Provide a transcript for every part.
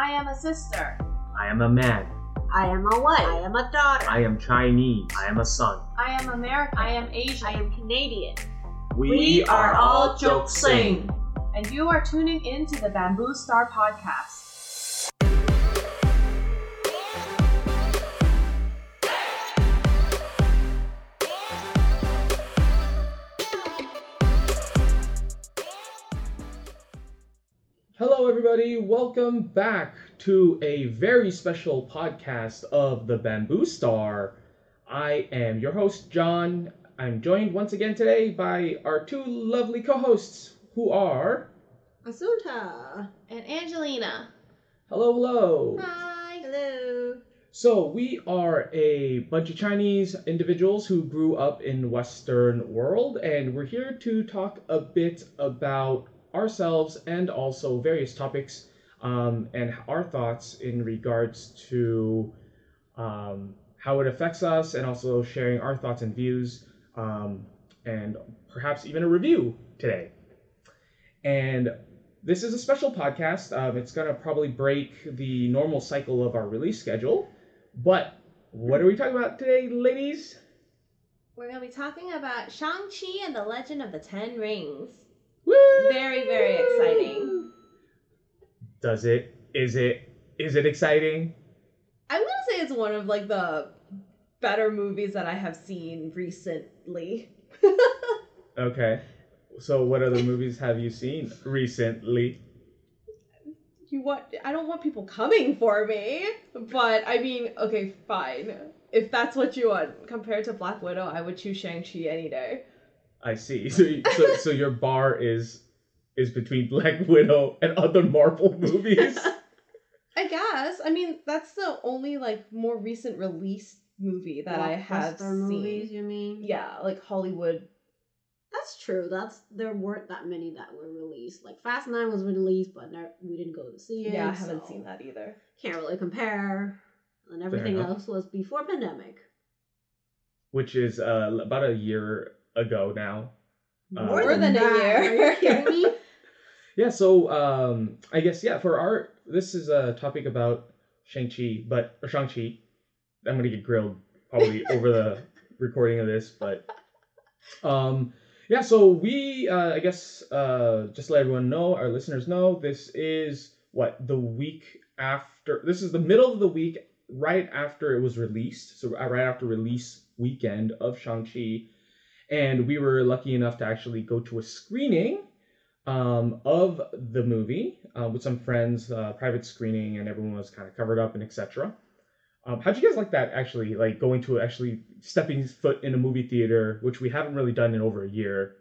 I am a sister. I am a man. I am a wife. I am a daughter. I am Chinese. I am a son. I am American. I am Asian. I am Canadian. We, are all Joksing. And you are tuning in to the Bamboo Star Podcast. Everybody. Welcome back to a very special podcast of the Bamboo Star. I am your host, John. I'm joined once again today by our two lovely co hosts who are. Asunta. And Angelina. Hello, hello. Hi. Hello. So, we are a bunch of Chinese individuals who grew up in Western world, and we're here to talk a bit about ourselves and also various topics um, and our thoughts in regards to um, how it affects us, and also sharing our thoughts and views, um, and perhaps even a review today. And this is a special podcast. Um, it's going to probably break the normal cycle of our release schedule. But what are we talking about today, ladies? We're going to be talking about Shang-Chi and the Legend of the Ten Rings. Woo! Very, very exciting. Does it? Is it? Is it exciting? I'm going to say it's one of like the better movies that I have seen recently. Okay. So, what other movies have you seen recently? you want I don't want people coming for me, but I mean, okay, fine. If that's what you want, compared to Black Widow, I would choose Shang-Chi any day. I see. So, so, so your bar is is between Black Widow and other Marvel movies. I guess. I mean, that's the only like more recent release movie that I have Blockbuster seen. movies, you mean? Yeah, like Hollywood. That's true. That's there weren't that many that were released. Like Fast Nine was released, but no, we didn't go to see it. Yeah, I haven't so seen that either. Can't really compare. And everything else was before pandemic. which is uh, about a year ago now. More, More than a year. Are you kidding me? Yeah, so um, I guess yeah, for our this is a topic about Shang Chi, but or Shang Chi. I'm gonna get grilled probably over the recording of this, but um, yeah. So we uh, I guess uh, just to let everyone know, our listeners know, this is what the week after. This is the middle of the week, right after it was released. So uh, right after release weekend of Shang Chi, and we were lucky enough to actually go to a screening um, of the movie uh, with some friends, uh, private screening, and everyone was kind of covered up and etc. Um, how'd you guys like that? Actually, like going to actually stepping foot in a movie theater, which we haven't really done in over a year.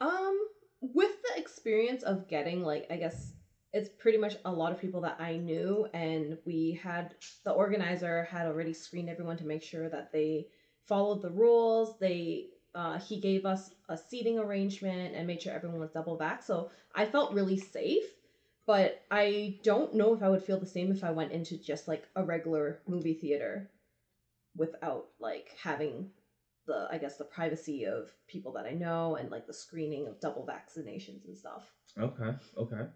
Um, with the experience of getting like, I guess it's pretty much a lot of people that I knew, and we had the organizer had already screened everyone to make sure that they followed the rules. They uh, he gave us a seating arrangement and made sure everyone was double back. So I felt really safe. But I don't know if I would feel the same if I went into just like a regular movie theater without like having the I guess the privacy of people that I know and like the screening of double vaccinations and stuff. Okay, okay.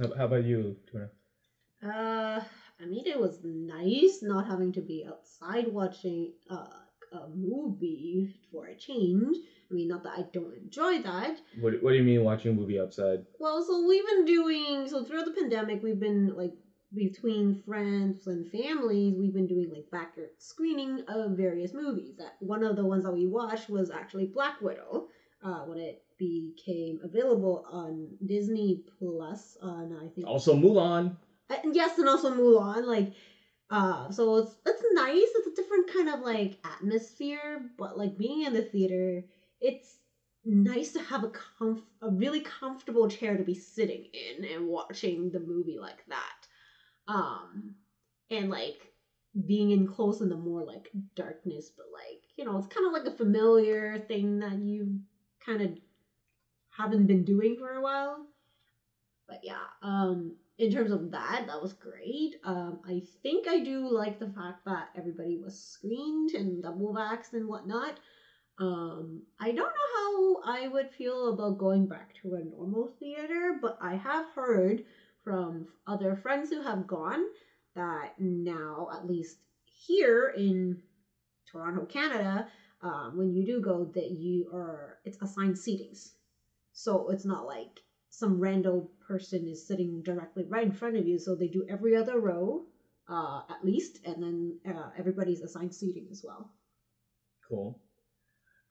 How, how about you, Tuna? Uh, I mean, it was nice not having to be outside watching uh, a movie for a change. I mean, not that I don't enjoy that. What, what do you mean watching a movie outside? Well, so we've been doing so throughout the pandemic, we've been like between friends and families, we've been doing like backyard screening of various movies. That one of the ones that we watched was actually Black Widow. Uh, when it became available on Disney Plus on I think Also, Mulan. uh, yes, and also Mulan. Like, uh, so it's it's nice. It's a different kind of like atmosphere, but like being in the theater, it's nice to have a comf a really comfortable chair to be sitting in and watching the movie like that. Um, and like being in close in the more like darkness, but like you know, it's kind of like a familiar thing that you kind of haven't been doing for a while. But yeah, um, in terms of that, that was great. Um, I think I do like the fact that everybody was screened and double vaxxed and whatnot. Um, I don't know how I would feel about going back to a normal theater, but I have heard from other friends who have gone that now, at least here in Toronto, Canada, um, when you do go, that you are it's assigned seatings, so it's not like some random person is sitting directly right in front of you. So they do every other row, uh, at least, and then uh, everybody's assigned seating as well. Cool.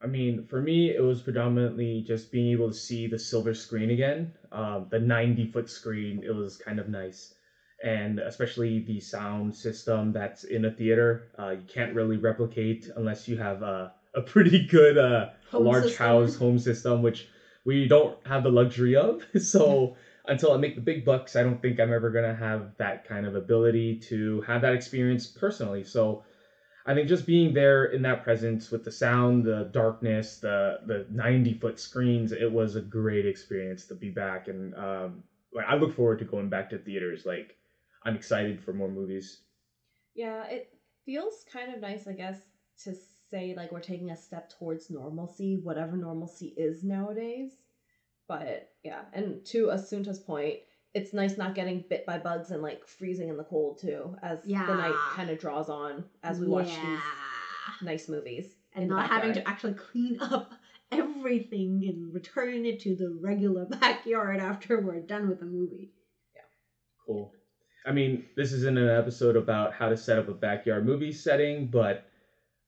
I mean, for me, it was predominantly just being able to see the silver screen again, um, the 90 foot screen. It was kind of nice. And especially the sound system that's in a theater, uh, you can't really replicate unless you have a, a pretty good, uh, large system. house home system, which we don't have the luxury of. So until I make the big bucks, I don't think I'm ever going to have that kind of ability to have that experience personally. So I think just being there in that presence with the sound, the darkness, the the 90 foot screens, it was a great experience to be back. And um, I look forward to going back to theaters. Like I'm excited for more movies. Yeah, it feels kind of nice, I guess, to say like we're taking a step towards normalcy, whatever normalcy is nowadays. But yeah, and to Asunta's point, it's nice not getting bit by bugs and like freezing in the cold too, as the night kind of draws on as we watch Yeah. these nice movies. and not having to actually clean up everything and return it to the regular backyard after we're done with the movie. Yeah. Cool. I mean, this isn't an episode about how to set up a backyard movie setting, but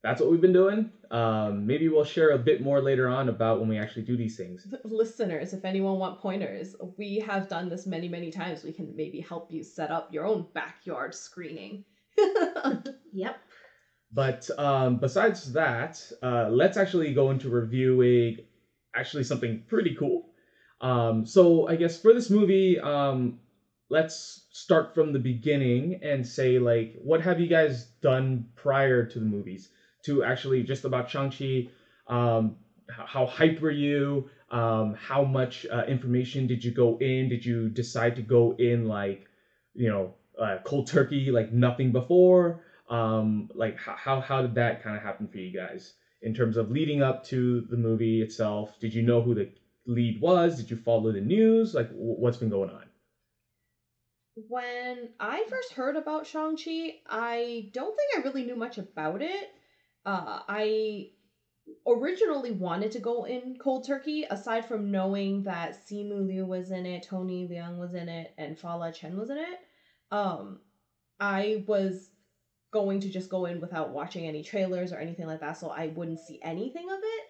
that's what we've been doing. Um, maybe we'll share a bit more later on about when we actually do these things. Listeners, if anyone want pointers, we have done this many, many times. We can maybe help you set up your own backyard screening. Yep. But um, besides that, uh, let's actually go into reviewing actually something pretty cool. Um, so I guess for this movie, um, let's start from the beginning and say like, what have you guys done prior to the movies to actually just about Shang-Chi? Um, how hyped were you? Um, how much uh, information did you go in? Did you decide to go in like, you know, uh, cold turkey, like nothing before? um like how how, did that kind of happen for you guys in terms of leading up to the movie itself did you know who the lead was did you follow the news like what's been going on when I first heard about Shang-Chi, I don't think I really knew much about it. Uh, I originally wanted to go in cold turkey, aside from knowing that Simu Liu was in it, Tony Leung was in it, and Fala Chen was in it. Um, I was going to just go in without watching any trailers or anything like that, so I wouldn't see anything of it.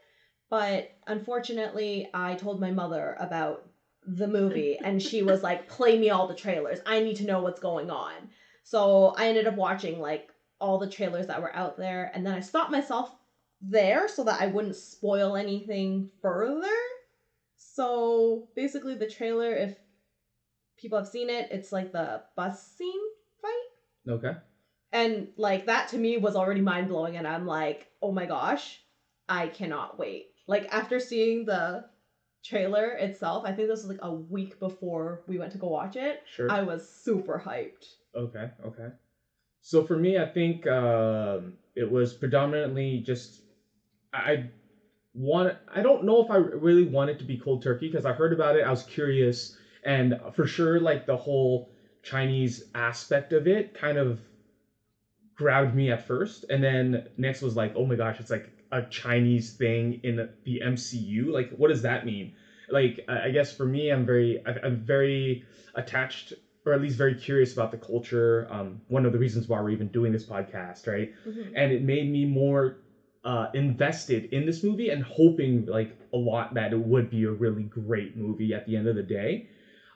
But unfortunately, I told my mother about the movie and she was like play me all the trailers i need to know what's going on so i ended up watching like all the trailers that were out there and then i stopped myself there so that i wouldn't spoil anything further. So basically the trailer if people have seen it it's like the bus scene fight. Okay. And like that to me was already mind blowing and i'm like oh my gosh i cannot wait. Like after seeing the trailer itself i think this was like a week before we went to go watch it sure. I was super hyped. Okay, okay. So for me, I think um, it was predominantly just I want. I don't know if I really wanted to be cold turkey because I heard about it. I was curious, and for sure, like the whole Chinese aspect of it kind of grabbed me at first, and then next was like, oh my gosh, it's like a Chinese thing in the MCU. Like, what does that mean? Like, I guess for me, I'm very, I'm very attached or at least very curious about the culture. Um, one of the reasons why we're even doing this podcast, right? And it made me more uh, invested in this movie and hoping like a lot that it would be a really great movie at the end of the day.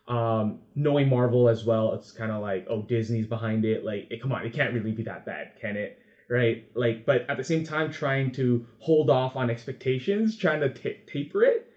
Um, knowing Marvel as well, it's kind of like, oh, Disney's behind it. Like, it, come on, it can't really be that bad, can it? Right? Like, but at the same time, trying to hold off on expectations, trying to ta taper it.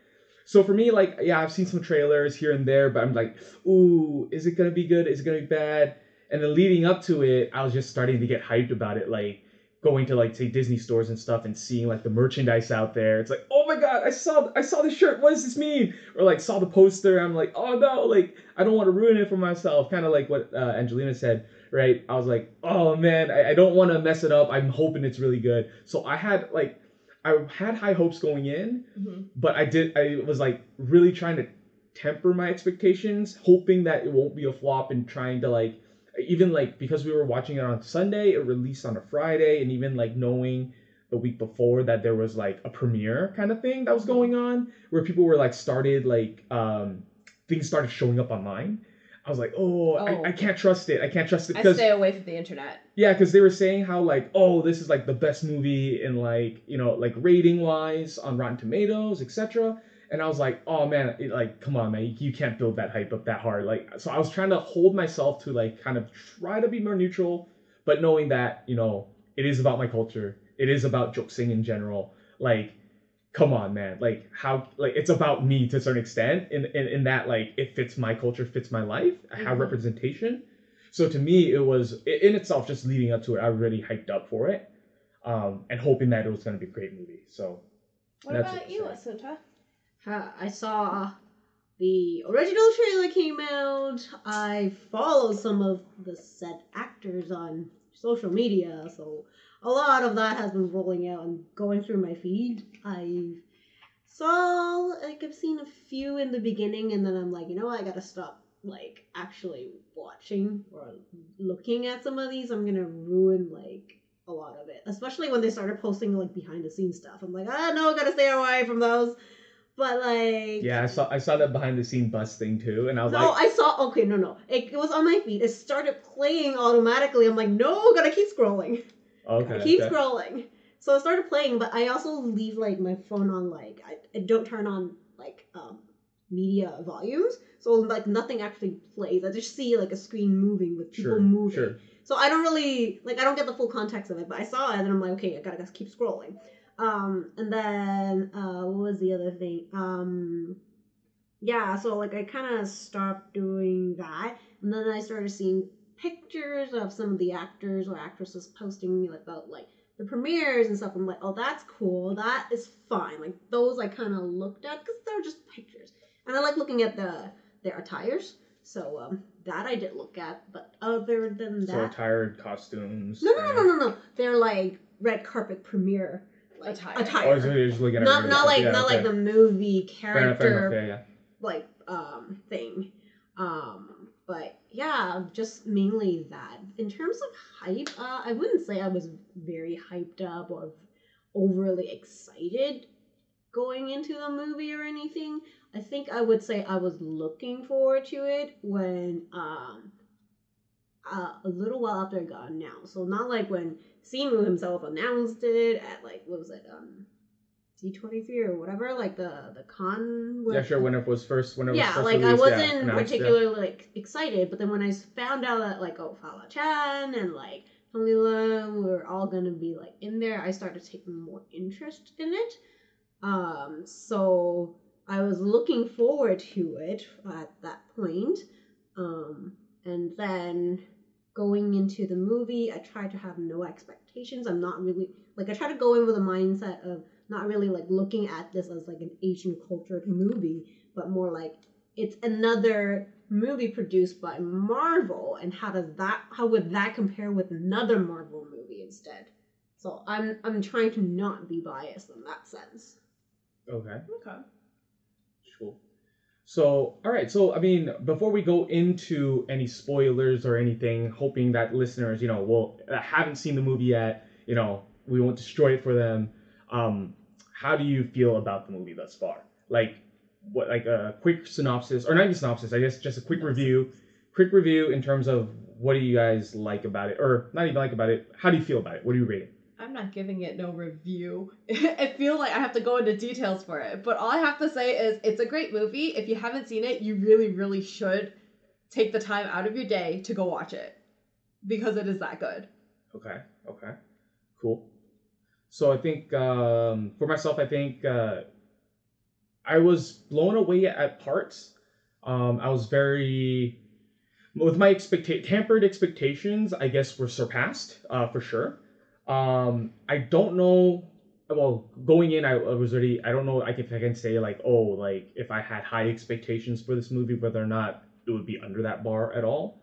So for me, like, yeah, I've seen some trailers here and there, but I'm like, ooh, is it gonna be good? Is it gonna be bad? And then leading up to it, I was just starting to get hyped about it, like going to like say Disney stores and stuff and seeing like the merchandise out there. It's like, oh my god, I saw I saw the shirt. What does this mean? Or like saw the poster. I'm like, oh no, like I don't want to ruin it for myself. Kind of like what uh, Angelina said, right? I was like, oh man, I, I don't want to mess it up. I'm hoping it's really good. So I had like I had high hopes going in, Mhm. but I did I was like really trying to temper my expectations, hoping that it won't be a flop and trying to like even like because we were watching it on Sunday, it released on a Friday, and even like knowing the week before that there was like a premiere kind of thing that was going on where people were like started like um things started showing up online. I was like, oh, Oh. I, I oh. can't trust it. I can't trust it I stay away from the internet. yeah, because they were saying how like, oh, this is like the best movie in like you know like rating wise on Rotten Tomatoes, etc. And I was like, oh man, it, like come on, man, you, you can't build that hype up that hard. Like, so I was trying to hold myself to like kind of try to be more neutral, but knowing that you know it is about my culture, it is about Joksing in general. Like, come on, man, like how like it's about me to a certain extent in in, in that like it fits my culture, fits my life, I have Mhm. representation. So to me, it was in itself just leading up to it. I really hyped up for it, um, and hoping that it was going to be a great movie. So What about what you? Uh, I saw the original trailer came out. I follow some of the said actors on social media, so a lot of that has been rolling out and going through my feed. I've saw like I've seen a few in the beginning, and then I'm like, you know what, I gotta stop like actually watching or looking at some of these. I'm gonna ruin like a lot of it, especially when they started posting like behind the scenes stuff. I'm like, ah, no, gotta stay away from those. But like, yeah, I saw I saw that behind the scene bus thing too, and I was no, like, no, I saw. Okay, no, no, it, it was on my feed. It started playing automatically. I'm like, no, gotta keep scrolling. Okay, I keep okay. scrolling. So I started playing, but I also leave like my phone on like I, I don't turn on like um media volumes. So like nothing actually plays. I just see like a screen moving with people Sure, moving. sure. So I don't really like I don't get the full context of it, but I saw it and I'm like, okay, I gotta, gotta keep scrolling. Um, and then uh, what was the other thing? Um, yeah, so like I kind of stopped doing that, and then I started seeing pictures of some of the actors or actresses posting like about like the premieres and stuff. I'm like, oh, that's cool. That is fine. Like those I kind of looked at because they're just pictures, and I like looking at the their attires. So um, that I did look at, but other than that, So that, tired costumes. no, no, no, no, no, no. They're like red carpet premiere like, Attire. attire. Oh, so you're just looking at not not like yeah, not okay. like the movie Fair enough, fair character enough, yeah, yeah. like um thing. Um, but yeah, just mainly that. In terms of hype, uh, I wouldn't say I was very hyped up or overly excited going into the movie or anything. I think I would say I was looking forward to it when um uh, a little while after it got announced. So not like when Simu himself announced it at like what was it um D twenty three or whatever like the the con. Yeah, sure. When it was first, when it was yeah, first like I released, yeah, wasn't yeah. particularly like excited, but then when I found out that like oh Fala Chen and like Leung were all gonna be like in there, I started taking more interest in it. Um, so I was looking forward to it at that point. Um, and then going into the movie, I tried to have no expectations. I'm not really like I try to go in with a mindset of not really like looking at this as like an Asian cultured movie, but more like it's another movie produced by Marvel, and how does that how would that compare with another Marvel movie instead? So I'm I'm trying to not be biased in that sense. Okay. Okay. Cool. So, all right. So, I mean, before we go into any spoilers or anything, hoping that listeners, you know, will haven't seen the movie yet, you know, we won't destroy it for them. Um, how do you feel about the movie thus far? Like, what, like a quick synopsis, or not even synopsis, I guess, just a quick review. Quick review in terms of what do you guys like about it, or not even like about it. How do you feel about it? What do you rate it? I'm not giving it no review. I feel like I have to go into details for it. But all I have to say is it's a great movie. If you haven't seen it, you really, really should take the time out of your day to go watch it. Because it is that good. Okay. Okay. Cool. So I think um, for myself, I think uh, I was blown away at parts. Um, I was very with my expecta- tampered expectations. I guess were surpassed uh, for sure. Um, I don't know. Well, going in, I, I was already. I don't know. Like if I can say like, oh, like if I had high expectations for this movie, whether or not it would be under that bar at all.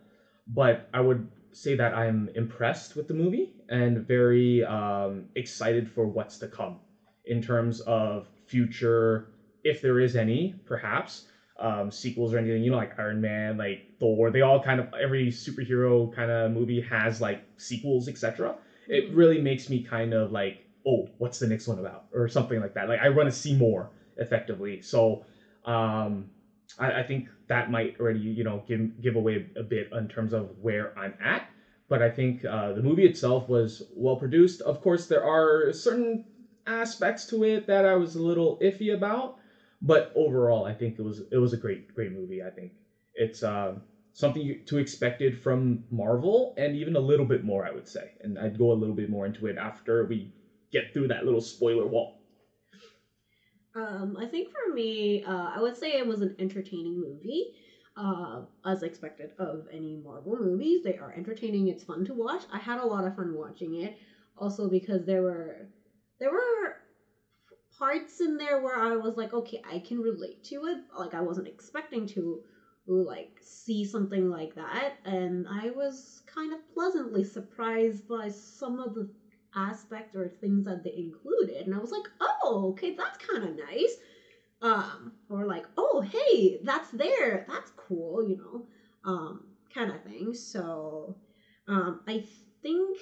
But I would say that I'm impressed with the movie and very um, excited for what's to come in terms of future, if there is any, perhaps, um, sequels or anything. You know, like Iron Man, like Thor. They all kind of every superhero kind of movie has like sequels, etc. It Mhm. really makes me kind of like, oh, what's the next one about, or something like that. Like I want to see more effectively. So, um, I, I think that might already you know give give away a bit in terms of where I'm at. But I think uh, the movie itself was well produced. Of course, there are certain aspects to it that I was a little iffy about, but overall, I think it was it was a great great movie. I think it's um, something to expected from Marvel, and even a little bit more, I would say. And I'd go a little bit more into it after we get through that little spoiler wall. Um, I think for me, uh, I would say it was an entertaining movie. Uh, as expected of any Marvel movies, they are entertaining. It's fun to watch. I had a lot of fun watching it. Also because there were there were parts in there where I was like, okay, I can relate to it. Like I wasn't expecting to like see something like that, and I was kind of pleasantly surprised by some of the aspect or things that they included. And i was like oh okay that's kind of nice. Um or like oh hey that's there. That's cool you know um kind of thing. So um i think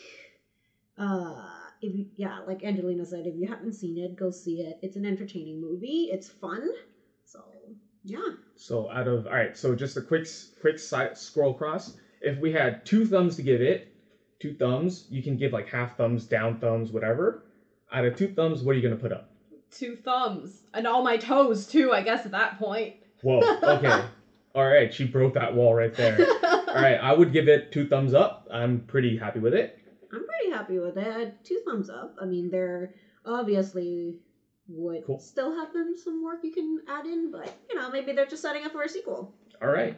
uh if you yeah like angelina said if you haven't seen it go see it. It's an entertaining movie. It's fun. So yeah. So out of all right, so just a quick quick side scroll across. If we had two thumbs to give it, two thumbs, you can give like half thumbs, down thumbs, whatever. Out of two thumbs, what are you gonna put up? Two thumbs and all my toes too. I guess at that point. Whoa. Okay. all right, she broke that wall right there. All right, I would give it two thumbs up. I'm pretty happy with it. i'm pretty happy with it uh, two thumbs up i mean there obviously would Cool. still have been some work you can add in but you know maybe they're just setting up for a sequel All right.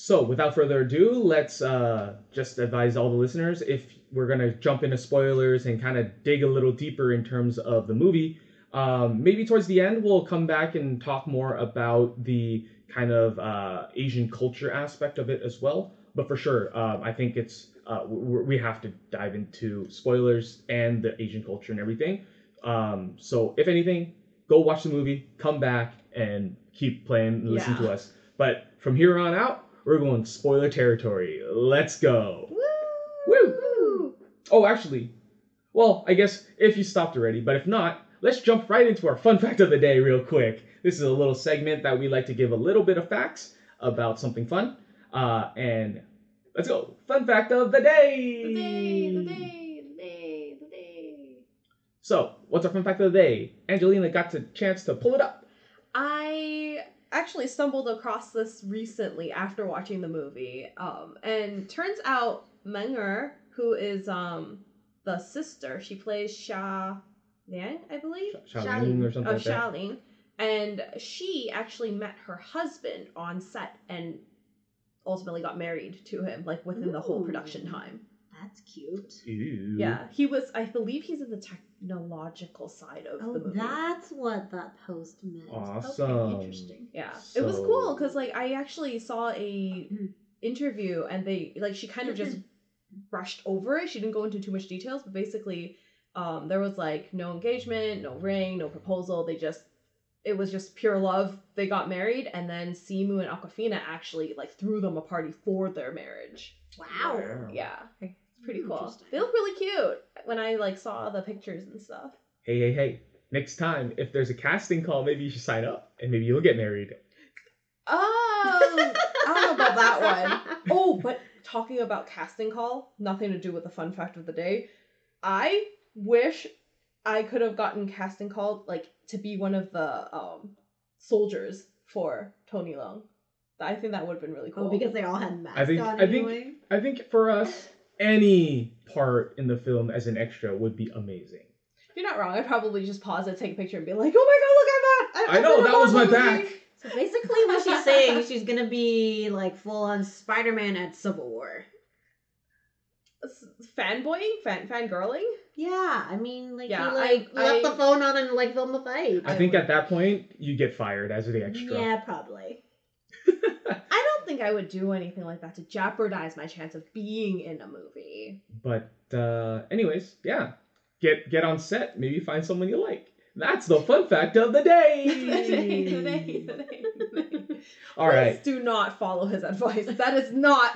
So without further ado, let's uh, just advise all the listeners if we're gonna jump into spoilers and kind of dig a little deeper in terms of the movie. Um, maybe towards the end we'll come back and talk more about the kind of uh, Asian culture aspect of it as well. But for sure, um, I think it's uh, we have to dive into spoilers and the Asian culture and everything. Um, so if anything, go watch the movie, come back, and keep playing and listen to us. But from here on out, we're going spoiler territory. Let's go. Woo! Woo! Oh, actually, well, I guess if you stopped already, but if not, let's jump right into our fun fact of the day real quick. This is a little segment that we like to give a little bit of facts about something fun. Uh, and let's go. Fun fact of the day. The day, the day, the day, the day. So, what's our fun fact of the day? Angelina got the chance to pull it up. I actually stumbled across this recently after watching the movie. Um, and turns out Meng'er, who is um the sister, she plays Sha Liang, I believe. Shaolin or something Oh, like that. Xiaoling. And she actually met her husband on set and ultimately got married to him, like within the whole production time. That's cute. Ooh. Yeah, he was. I believe he's in the technological side of Oh, the movie. that's what that post meant. Awesome. Okay, interesting. Yeah, it was cool because like I actually saw a Mhm. interview and they like she kind of just brushed over it. She didn't go into too much details, but basically, um, there was like no engagement, no ring, no proposal. They just it was just pure love. They got married, and then Simu and Awkwafina actually like threw them a party for their marriage. Wow. Yeah, it's pretty cool. Interesting. They look really cute when I like saw the pictures and stuff. Hey, hey, hey. Next time, if there's a casting call, maybe you should sign up and maybe you'll get married. Oh, I don't know about that one. Oh, but talking about casting call, nothing to do with the fun fact of the day. I wish I could have gotten casting called like to be one of the um soldiers for Tony Leung. I think that would have been really cool. Oh, because they all had masks I think- on I think- I think for us, any part in the film as an extra would be amazing. you're not wrong. I'd probably just pause it, take a picture, and be like, "Oh my god, look, I'm I at!" know, that was my back. So basically, what she's saying, she's gonna be like full on Spider Man at Civil War. Fanboying, fan fangirling. Yeah, I mean, like Yeah, he like I- left I- the phone on and like filmed the fight. I think at that point, you get fired as the extra. Yeah, probably. I think I would do anything like that to jeopardize my chance of being in a movie. But uh, anyways, yeah, get get on set. Maybe find someone you like. That's the fun fact of the day. All right. Do not follow his advice. That is not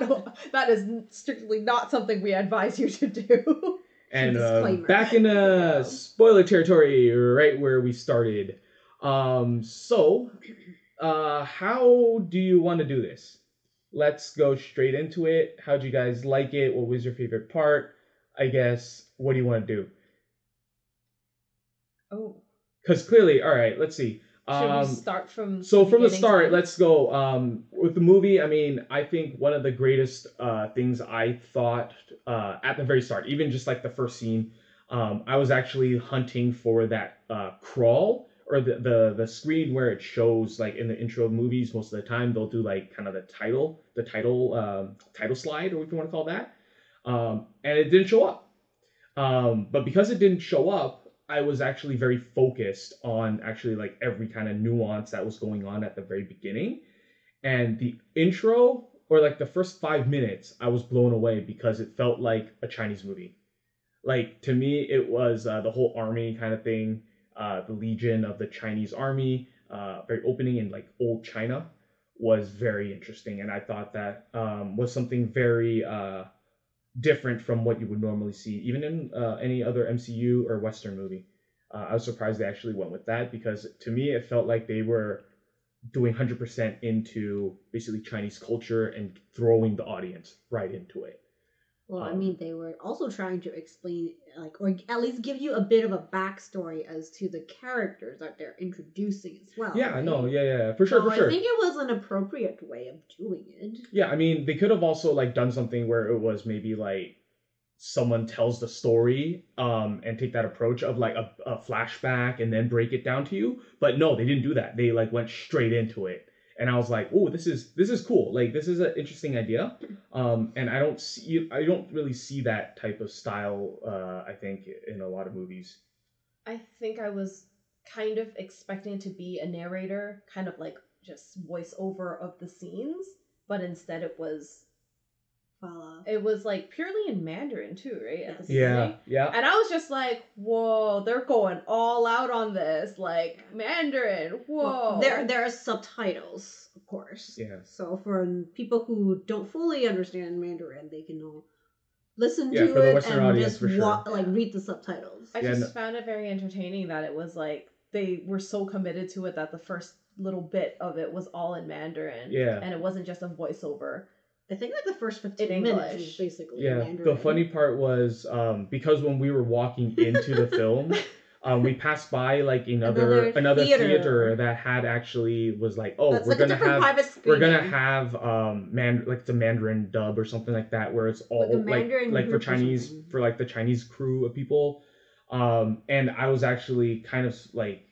that is strictly not something we advise you to do. And uh, back in uh, spoiler territory, right where we started. Um, so, uh, how do you want to do this? Let's go straight into it. How'd you guys like it? What was your favorite part? I guess. What do you want to do? Oh, Because clearly, all right. Let's see. should Um, we start from? so from the start to- let's go um with the movie i mean i think one of the greatest uh things i thought uh at the very start even just like the first scene um i was actually hunting for that uh crawl or the the, the screen where it shows like in the intro of movies most of the time they'll do like kind of the title the title um title slide or what you want to call that um and it didn't show up um but because it didn't show up I was actually very focused on actually like every kind of nuance that was going on at the very beginning. And the intro or like the first five minutes, I was blown away because it felt like a Chinese movie. Like to me, it was uh, the whole army kind of thing, uh, the Legion of the Chinese army, uh, very opening in like old China was very interesting. And I thought that um, was something very uh, different from what you would normally see, even in uh, any other MCU or Western movie. Uh, I was surprised they actually went with that because to me it felt like they were doing 100% into basically Chinese culture and throwing the audience right into it. Well, I Um, mean, they were also trying to explain, like, or at least give you a bit of a backstory as to the characters that they're introducing as well. yeah, right? no, yeah, yeah, for sure, So for sure. I think it was an appropriate way of doing it. Yeah, I mean, they could have also like done something where it was maybe like someone tells the story um and take that approach of like a, a flashback and then break it down to you but no they didn't do that they like went straight into it and i was like oh this is this is cool. Like this is an interesting idea. Um and i don't see i don't really see that type of style uh i think in a lot of movies. I think I was kind of expecting to be a narrator, kind of like just voiceover of the scenes, but instead it was Voila. it was like purely in Mandarin too, right? At the yeah beginning. yeah And I was just like, whoa, they're going all out on this. Like Mandarin, whoa. Well, there there are subtitles, of course. yeah So for people who don't fully understand Mandarin, they can all listen Yeah, to for the it Western and audience, just for sure. wa- like read the subtitles. I Yeah, just no- found it very entertaining that it was like they were so committed to it that the first little bit of it was all in Mandarin. Yeah. And it wasn't just a voiceover. I think like the first fifteen In minutes English. basically Yeah, Mandarin. the funny part was um, because when we were walking into the film, um, we passed by like another Another another, theater. theater. that had actually was like, oh, That's we're like gonna have we're gonna have um man like the Mandarin dub or something like that where it's all Like like like for Chinese for like the Chinese crew of people, um, and I was actually kind of like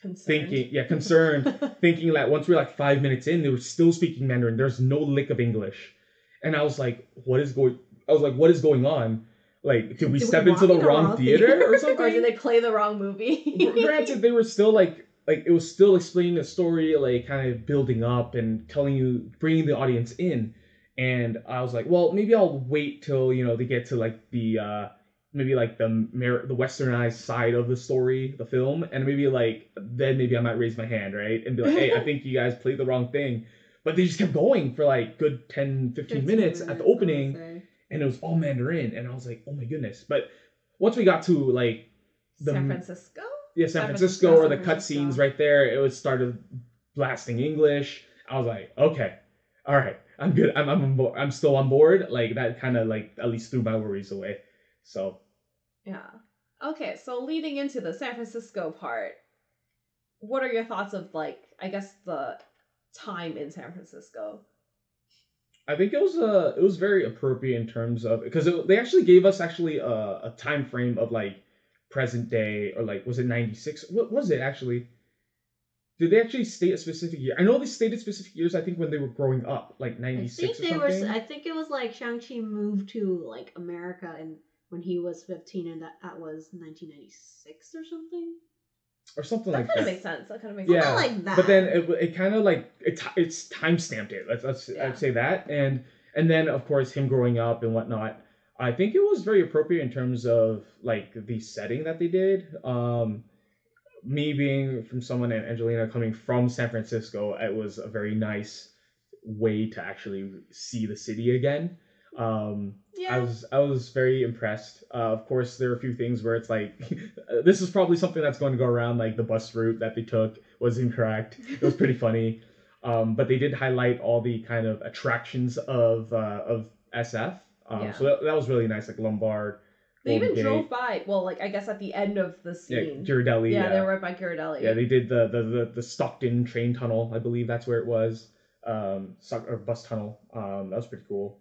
Concerned. thinking, yeah, concerned thinking that once we are like five minutes in, they were still speaking Mandarin. There's no lick of English, and I was like, "What is going?" I was like, "What is going on? Like, did we Did step walk into the in the wrong, wrong theater, theater? or something?" or did they play the wrong movie? Granted, they were still like, like it was still explaining the story, like kind of building up and telling you, bringing the audience in. And I was like, well, maybe I'll wait till you know they get to like the uh maybe like the mer- the westernized side of the story, the film, and maybe like then maybe I might raise my hand, right, and be like, hey, I think you guys played the wrong thing. But they just kept going for like good 10, 15 minutes at the opening and it was all Mandarin, and I was like, oh my goodness. But once we got to like the San Francisco? yeah San San Francisco, Francisco, or the cutscenes right there, it was started blasting English. I was like, okay, all right, I'm good. I'm I'm on board. I'm still on board. Like that kind of like at least threw my worries away. So Yeah. Okay, so leading into the San Francisco part, what are your thoughts of like I guess the time in San Francisco? I think it was uh it was very appropriate in terms of because they actually gave us actually a, a time frame of like present day or like was it 96 what was it actually did they actually state a specific year i know they stated specific years i think when they were growing up like ninety six. I 96 think they were. I think it was like Shang Chi moved to like America and when he was fifteen, and that that was nineteen ninety six or something. Or something like That like kind of makes sense. That kind of makes yeah sense. like that. but then it, it kind of like it, it's time stamped it let's, let's Yeah. i'd say that and and then of course him growing up and whatnot i think it was very appropriate in terms of like the setting that they did um me being from someone and Angelina coming from San Francisco, it was a very nice way to actually see the city again. Um, Yeah. I was I was very impressed. Uh, of course, there are a few things where it's like, this is probably something that's going to go around. Like the bus route that they took was incorrect. It was pretty funny, um, but they did highlight all the kind of attractions of uh, of SF. Um, Yeah. So that, that was really nice, like Lombard. they even Golden drove by. Well, like I guess at the end of the Yeah, scene. Ghirardelli. yeah, Yeah, they were right by Ghirardelli. Yeah, they did the, the the the Stockton train tunnel. I believe that's where it was. Um, or bus tunnel. Um, that was pretty cool.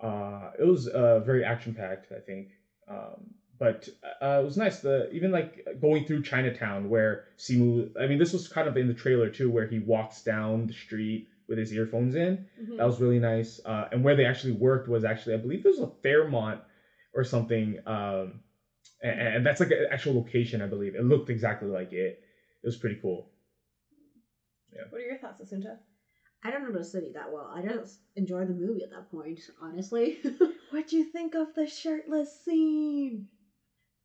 Uh, it was uh very action packed. I think. Um, but uh, it was nice. The even like going through Chinatown where Simu. I mean, this was kind of in the trailer too, where he walks down the street with his earphones in. Mhm. That was really nice. Uh, and where they actually worked was actually, I believe, there was a Fairmont or something. Um, and, and that's like an actual location, I believe. It looked exactly like it. It was pretty cool. Yeah. What are your thoughts, Asunta? I don't know the city that well. I just enjoy the movie at that point, honestly. What'd you think of the shirtless scene?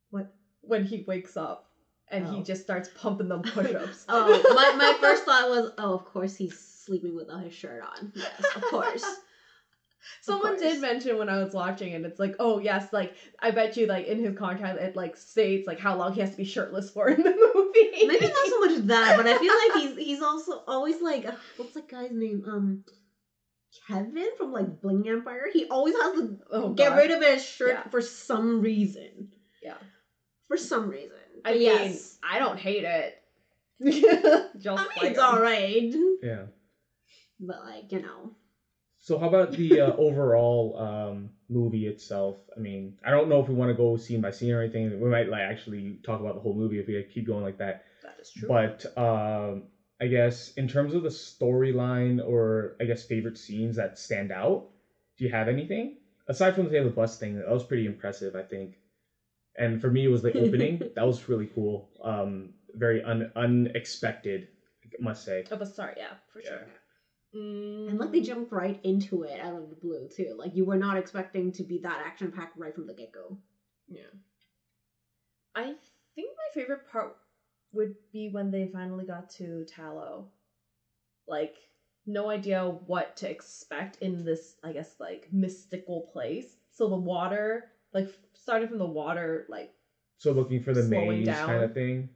What? When he wakes up and he Oh. just starts pumping them push-ups. oh, my, my first thought was, oh, of course he's sleeping without his shirt on. Yes, of course. Someone did mention when I was watching it, it's like, oh yes, like I bet you like in his contract it like states like how long he has to be shirtless for in the movie. Maybe not so much that, but I feel like he's he's also always like uh, what's that guy's name? Um, Kevin from like Bling Empire. He always has to Oh, get God. rid of his shirt Yeah. for some reason. Yeah. For some reason. I But mean, yes, I don't hate it. Just I mean it's all right, Yeah. but like you know, So how about the uh, overall um, movie itself? I mean, I don't know if we want to go scene by scene or anything. We might like actually talk about the whole movie if we keep going like that. That is true. But um, I guess in terms of the storyline or I guess favorite scenes that stand out, do you have anything aside from say the bus thing? That was pretty impressive, I think. And for me, it was the opening. that was really cool. Um, very un- unexpected, I must say. oh, but sorry, yeah, for Yeah. sure. Mm, and like they jumped right into it out of the blue too. Like you were not expecting to be that action packed right from the get go. Yeah. I think my favorite part would be when they finally got to Ta Lo. Like, no idea what to expect in this, I guess, like mystical place. So the water, like starting from the water, like So looking for the maze down. kind of thing.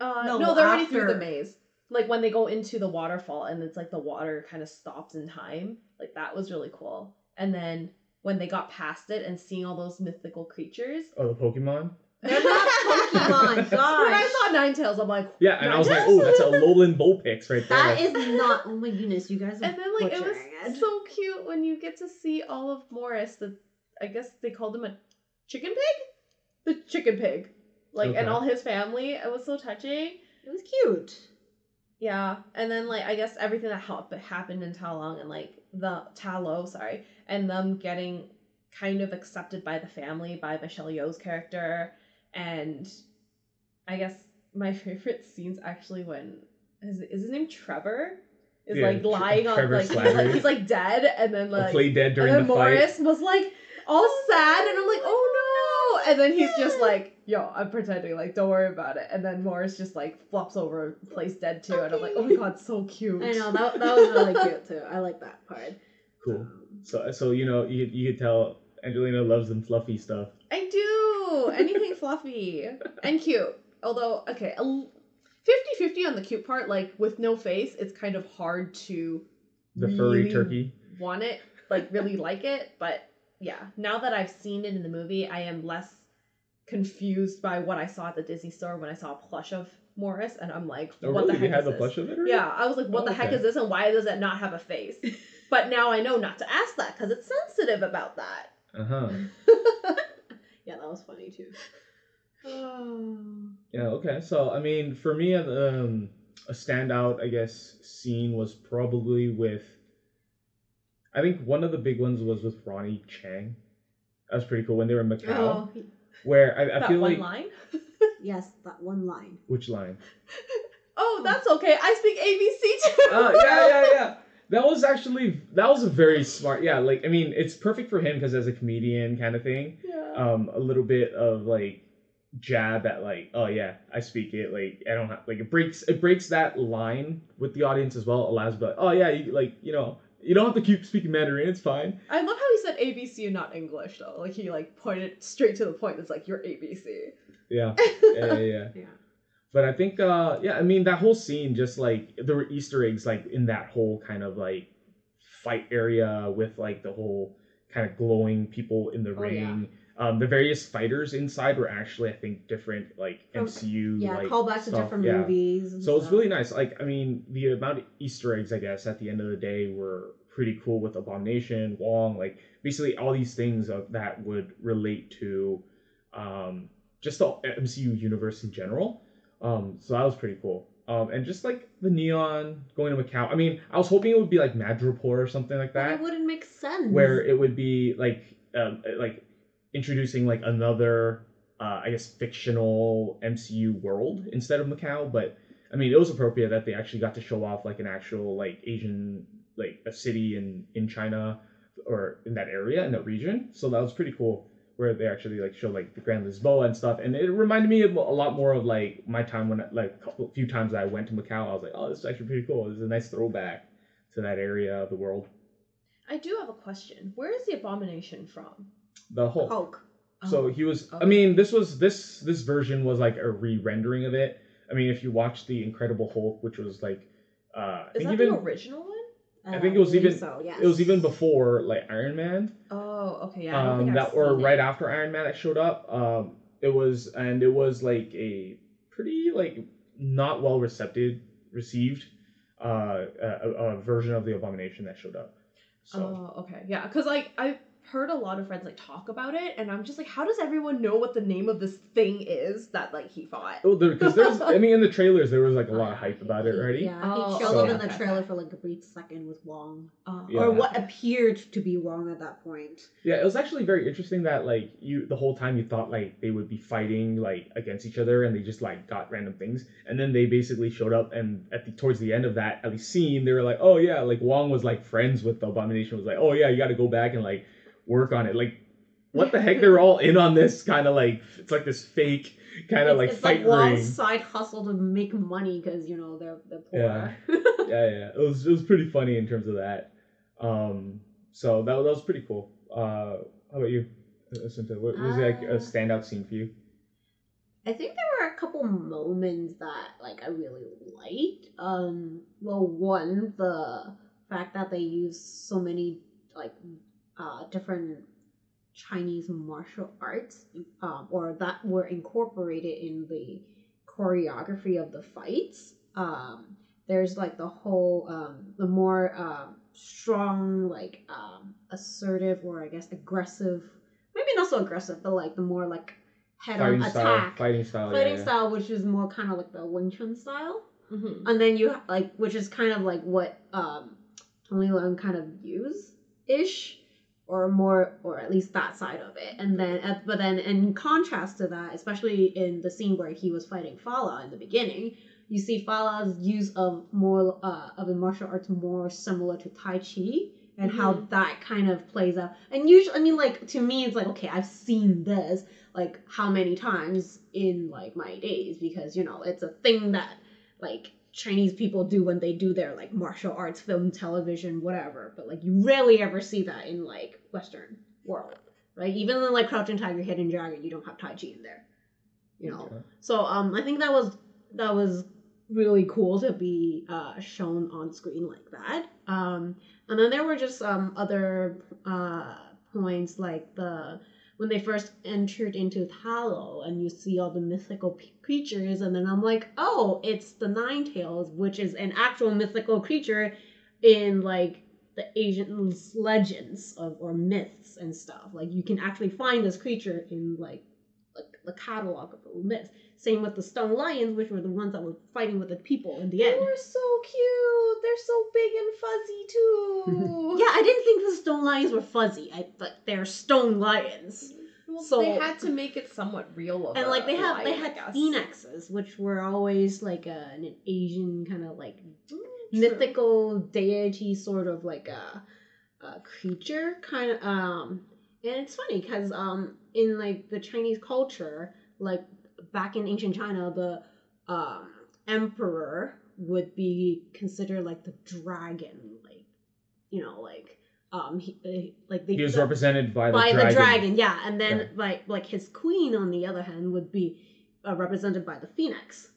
uh No, no, they're already through the maze. Like when they go into the waterfall and it's like the water kind of stops in time. Like that was really cool. And then when they got past it and seeing all those mythical creatures. Oh, the Pokemon. They're not Pokemon, when I gosh. saw Ninetales, I'm like, Yeah, and I was like, oh, that's a Alolan Vulpix right there. That is not. Oh my goodness, you guys are And then like it was it. so cute when you get to see all of Morris. The I guess they called him a chicken pig. The chicken pig, like and all his family. It was so touching. It was cute. Yeah, and then like I guess everything that hap- happened in Talong and like the Ta Lo, sorry, and them getting kind of accepted by the family by Michelle Yeoh's character, and I guess my favorite scenes actually when is is his name Trevor is Yeah, like Tre- lying on like he's, like he's like dead, and then like play dead and during then the fight. Morris was like all sad, and I'm like, oh! And then he's just like, yo, I'm pretending, like, don't worry about it. And then Morris just like flops over and plays dead too, and I'm like, oh my god, so cute. I know that that was really cute too. I like that part. Cool. Um, So, so you know, you you could tell Angelina loves them fluffy stuff. I do anything fluffy and cute. Although, okay, a l- 50-50 on the cute part. Like with no face, it's kind of hard to The furry really turkey. want it, like really like it. But yeah, now that I've seen it in the movie, I am less confused by what I saw at the Disney store when I saw a plush of Morris, and I'm like, Oh, what really? the heck they had is the this? plush of it? Yeah, I was like, what Oh, the heck okay. is this, and why does it not have a face? but now I know not to ask that because it's sensitive about that. Uh huh. yeah, that was funny too. Yeah. Okay. So, I mean, for me, um, a standout, I guess, scene was probably with. I think one of the big ones was with Ronny Chieng. That was pretty cool when they were in Macau. Oh, Where I, I that feel one like line. yes, that one line. which line? Oh, that's okay. I speak ABC too. Uh, yeah, yeah, yeah. That was actually that was a very smart. Yeah, like I mean, it's perfect for him because as a comedian kind of thing. Yeah. Um, a little bit of like jab at like oh yeah I speak it like I don't have like it breaks it breaks that line with the audience as well allows but oh yeah you like you know you don't have to keep speaking Mandarin it's fine I love how he said ABC and not English though. Like he like pointed straight to the point. It's like you're ABC. yeah yeah yeah, yeah. Yeah. But I think, uh, yeah, I mean that whole scene, just like there were Easter eggs, like in that whole kind of like fight area with like the whole kind of glowing people in the Oh, yeah. Um, the various fighters inside were actually, I think, different like MCU. Yeah, like, callbacks to different yeah. movies. and So it's stuff. really nice. Like, I mean, the amount of Easter eggs, I guess, at the end of the day were pretty cool with Abomination, Wong, like basically all these things of, that would relate to um, just the MCU universe in general. Um, so that was pretty cool. Um, and just like the neon going to Macau. I mean, I was hoping it would be like Madripoor or something like that it wouldn't make sense. where it would be like um, like introducing like another uh, I guess fictional MCU world instead of Macau. But I mean, it was appropriate that they actually got to show off like an actual like Asian like a city in in China or in that area in that region. So that was pretty cool. Where they actually like show like the Grand Lisboa and stuff, and it reminded me of a lot more of like my time when like a couple few times I went to Macau. I was like, oh, this is actually pretty cool. This is a nice throwback to that area of the world. I do have a question. Where is the abomination from? The whole Hulk. So Oh, he was. I mean, this was this this version was like a re-rendering of it. I mean, if you watch the Incredible Hulk, which was like, uh, I is think that even the original one? I think it was even- so, yes. it was even before like Iron Man, Oh, okay. Yeah, I don't um, think I've that or seen right it. after Iron Man that showed up. Um, it was and it was like a pretty like not well received received uh, a, a version of the Abomination that showed up. So. Oh, okay. Yeah, because like I've heard a lot of friends like talk about it, and I'm just like, how does everyone know what the name of this thing is that like he fought? Oh, because there's, I mean, in the trailers there was like a lot of hype about it already. Yeah, Oh, he showed okay, up in the trailer for like a brief second with Wong, Oh, Yeah. or what appeared to be Wong at that point. Yeah, it was actually very interesting that like you the whole time you thought like they would be fighting like against each other and they just like got random things and then they basically showed up and at the towards the end of that at least scene they were like oh yeah like Wong was like friends with the abomination was like oh yeah you got to go back and like work on it like what the heck They're all in on this kind of like it's like this fake kind of like it's fight like ring side hustle to make money because you know they're they're poor. Yeah. yeah yeah it was it was pretty funny in terms of that um so that, that was pretty cool uh how about you uh, Cynthia? what was like a Uh, standout scene for you I think there were a couple moments that like I really liked. Um, well, one the fact that they used so many like uh, different Chinese martial arts, um, or that were incorporated in the choreography of the fights. Um, there's like the whole um, the more um, strong, like um, assertive, or I guess aggressive. Maybe not so aggressive, but like the more like head on fighting style attack fighting style fighting yeah. style, which is more kind of like the Wing Chun style, Mhm. and then you like, which is kind of like what um, Tony Leung kind of use ish, or more, or at least that side of it. And then, but then in contrast to that, especially in the scene where he was fighting Fala in the beginning, you see Fala's use of more uh, of the martial arts more similar to Tai Chi. And how that kind of plays out, and usually, I mean, like to me, it's like okay, I've seen this, like how many times in like my days because you know it's a thing that like Chinese people do when they do their like martial arts film television whatever but like you rarely ever see that in like western world right? Even in like Crouching Tiger Hidden Dragon you don't have Tai Chi in there you know? Okay. so um I think that was that was really cool to be uh, shown on screen like that. Um and then there were just um other uh points like the when they first entered into Ta Lo and you see all the mythical p- creatures, and then I'm like, oh, it's the Nine Tails, which is an actual mythical creature in like the Asian legends of or myths and stuff. Like you can actually find this creature in like like the catalog of the myths. Same with the stone lions, which were the ones that were fighting with the people in the They end. They were so cute. They're so big and fuzzy too. Yeah, I didn't think the stone lions were fuzzy. I but they're stone lions. Well, So- they had to make it somewhat real. And like they have they lion, I had phoenixes, which were always like a, an Asian kind of like Mm, mythical deity, sort of like a, a creature, kind of. Um, and it's funny because um in like the Chinese culture, like back in ancient China, the um, emperor would be considered like the dragon, like you know, like um, he, uh, like they He was the- represented by the by dragon. the dragon, yeah, and then Yeah. like like his queen on the other hand would be uh, represented by the phoenix,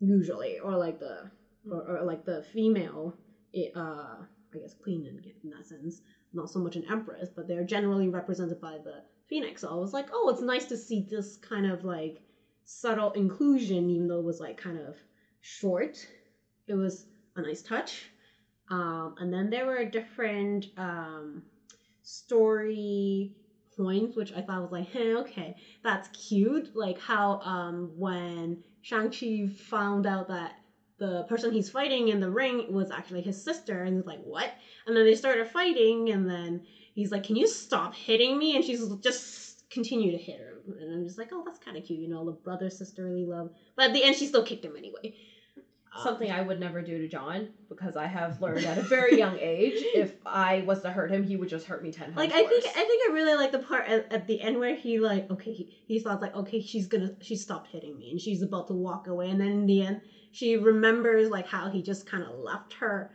usually, or like the or, or like the female, i- uh, I guess queen in, in that sense, not so much an empress, but they're generally represented by the phoenix. So I was like, oh, it's nice to see this kind of like subtle inclusion, even though it was like kind of short. It was a nice touch. Um, and then there were different um, story points, which I thought was like, hey, okay, that's cute. Like how um, when Shang-Chi found out that the person he's fighting in the ring was actually his sister, and he's like, what? And then they started fighting, and then he's like, can you stop hitting me? And she's just continue to hit her. And I'm just like, oh, that's kind of cute, you know, the brother sisterly love. But at the end, she still kicked him anyway. Um, Something I would never do to John because I have learned at a very young age if I was to hurt him, he would just hurt me ten times. like I think. I think I really like the part at, at the end where he like okay he, he thought like okay she's gonna she stopped hitting me and she's about to walk away and then in the end she remembers like how he just kind of left her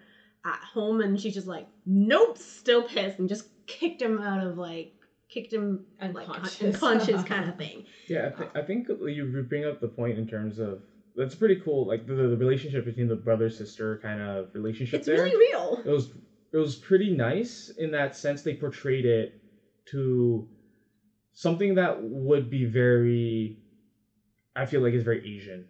at home and she's just like nope still pissed and just kicked him out of like kicked him and like Unconscious. unconscious kind of thing. Yeah, I, th- I think you bring up the point in terms of that's pretty cool. Like the, the relationship between the brother sister kind of relationship It's there. really real. it was it was pretty nice in that sense. They portrayed it to something that would be very, I feel like is very Asian.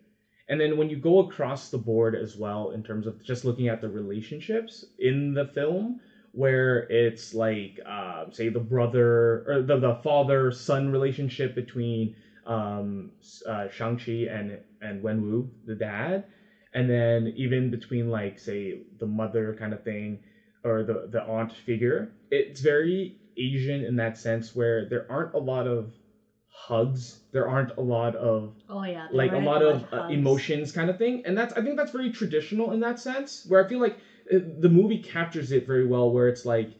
And then when you go across the board as well in terms of just looking at the relationships in the film, where it's like, uh, say, the brother or the, the father son relationship between um, uh, Shang-Chi and, and Wenwu, the dad, and then even between, like, say, the mother kind of thing or the, the aunt figure, it's very Asian in that sense where there aren't a lot of hugs, there aren't a lot of Oh yeah, like a lot of uh, emotions kind of thing. And that's i think that's very traditional in that sense where i feel like uh, the movie captures it very well where it's like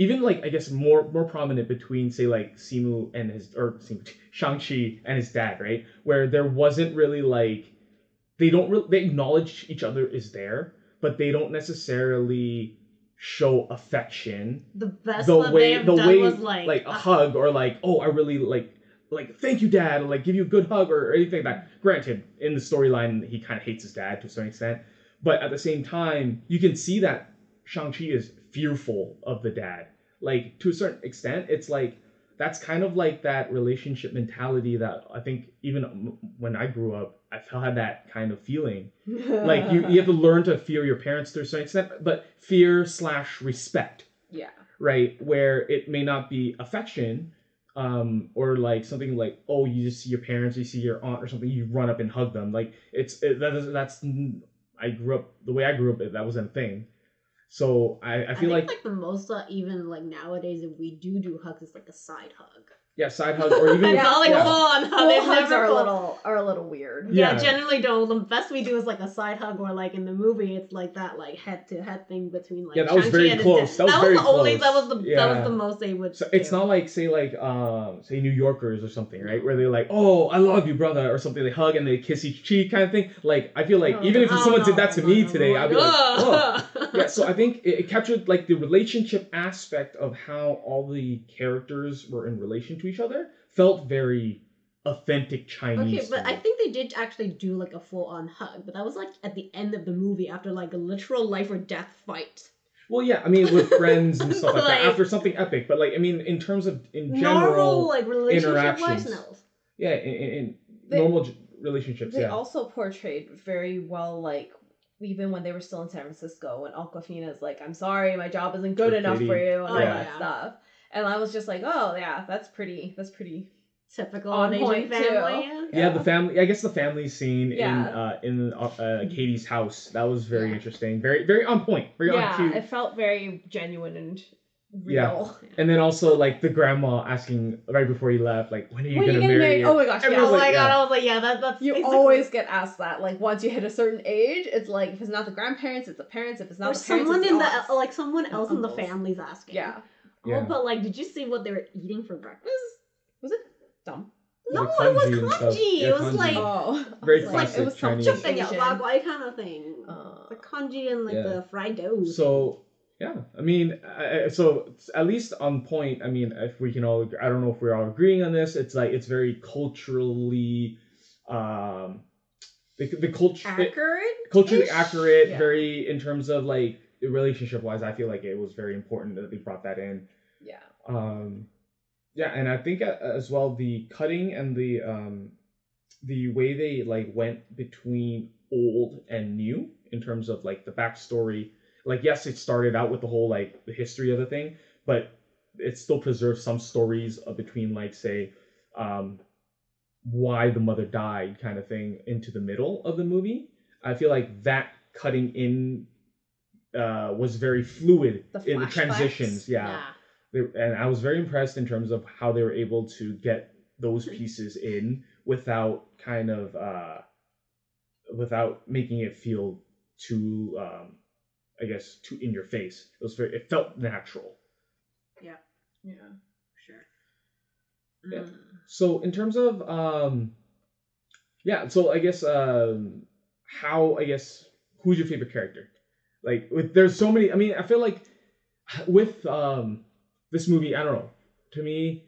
even like i guess more more prominent between say like simu and his or simu, shang-chi and his dad right? Where there wasn't really like they don't really they acknowledge each other is there but they don't necessarily show affection The best the way the way was like like a uh, hug or like oh i really like like thank you dad or like give you a good hug or, or anything like that. Granted in the storyline he kind of hates his dad to a certain extent but at the same time you can see that shang-chi is fearful of the dad. Like to a certain extent it's like that's kind of like that relationship mentality that i think even when i grew up i felt had that kind of feeling. Like you, you have to learn to fear your parents to a certain extent but fear slash respect. Yeah. right? Where it may not be affection um or like something like oh you just see your parents you see your aunt or something you run up and hug them. Like it's it, that is, that's i grew up the way i grew up that wasn't a thing so i i I feel think like, like the most uh, even like nowadays if we do do hugs it's like a side hug. yeah side hug or even It's not like yeah. full on hug. Full It's hugs are a little are a little weird. Yeah, Yeah. generally don't. The best we do is like a side hug, or like in the movie, it's like that like head to head thing between like Yeah, that was Shang-Chi very and his close. dad. That was very the only. That was the that was the most they would. So it's not like say like um say New Yorkers or something, right? Where they're like, "Oh, I love you, brother," or something. They hug and they kiss each cheek, kind of thing. Like I feel like Oh, even if oh, someone no, did that to no, me no, today, I'd be like, "Oh." Yeah, so I think it, it captured like the relationship aspect of how all the characters were in relation to each other felt very authentic Chinese. Okay, but I think they did actually do like a full on hug, but that was like at the end of the movie after like a literal life or death fight. well, yeah, I mean with friends and stuff like, Like- that after something epic, but like I mean in terms of in general, Normal like relationship wise, interactions. no. yeah, in, in, in They- normal j- relationships, They yeah. also portrayed very well, like even when they were still in San Francisco, when Awkwafina's like, "I'm sorry, my job isn't good The enough kitty. for you," and all Yeah. that stuff. And I was just like, "Oh yeah, that's pretty. That's pretty." Typical On Asian point, too. family. Yeah. yeah, the family. I guess the family scene Yeah. in uh, in uh, uh, Katy's house that was very Yeah. interesting, very very on point, very on yeah, cue. it felt very genuine and Yeah. real. And then also like the grandma asking right before he left, like, when are you When are gonna you getting marry? married? Oh my gosh, Oh yeah. Everyone's my like, god, yeah. I was like, yeah, that, that's You basically- always get asked that. Like once you hit a certain age, it's like if it's not the grandparents, it's the parents. If it's not or the parents, someone it's in the the like someone and else in the family's asking. yeah. Yeah. Oh, but like, did you see what they were eating for breakfast? Was it dumb? No, it was congee and stuff. congee. Yeah, it was congee. like Oh, Very It's like- classic it was some Chinese. chop and Asian. kind of thing. Uh, the congee and like Yeah. the fried dough. So yeah, I mean, I, so at least on point. I mean, if we can all, I don't know if we're all agreeing on this. It's like it's very culturally, um, the the culture accurate. culturally accurate. Yeah. Very in terms of like relationship wise. I feel like it was very important that they brought that in. yeah. um yeah and i think as well the cutting and the um the way they like went between old and new in terms of like the backstory like yes it started out with the whole like the history of the thing but it still preserves some stories between like say um why the mother died kind of thing into the middle of the movie. I feel like that cutting in uh was very fluid The in the transitions yeah. They, and I was very impressed in terms of how they were able to get those pieces in without kind of uh, without making it feel too, um, I guess, too in your face. It was very, it felt natural. Yeah. Yeah. Sure. Yeah. Mm. So in terms of, um, yeah, so I guess um, how I guess who's your favorite character? Like, with there's so many. I mean, I feel like with um, this movie, I don't know. To me,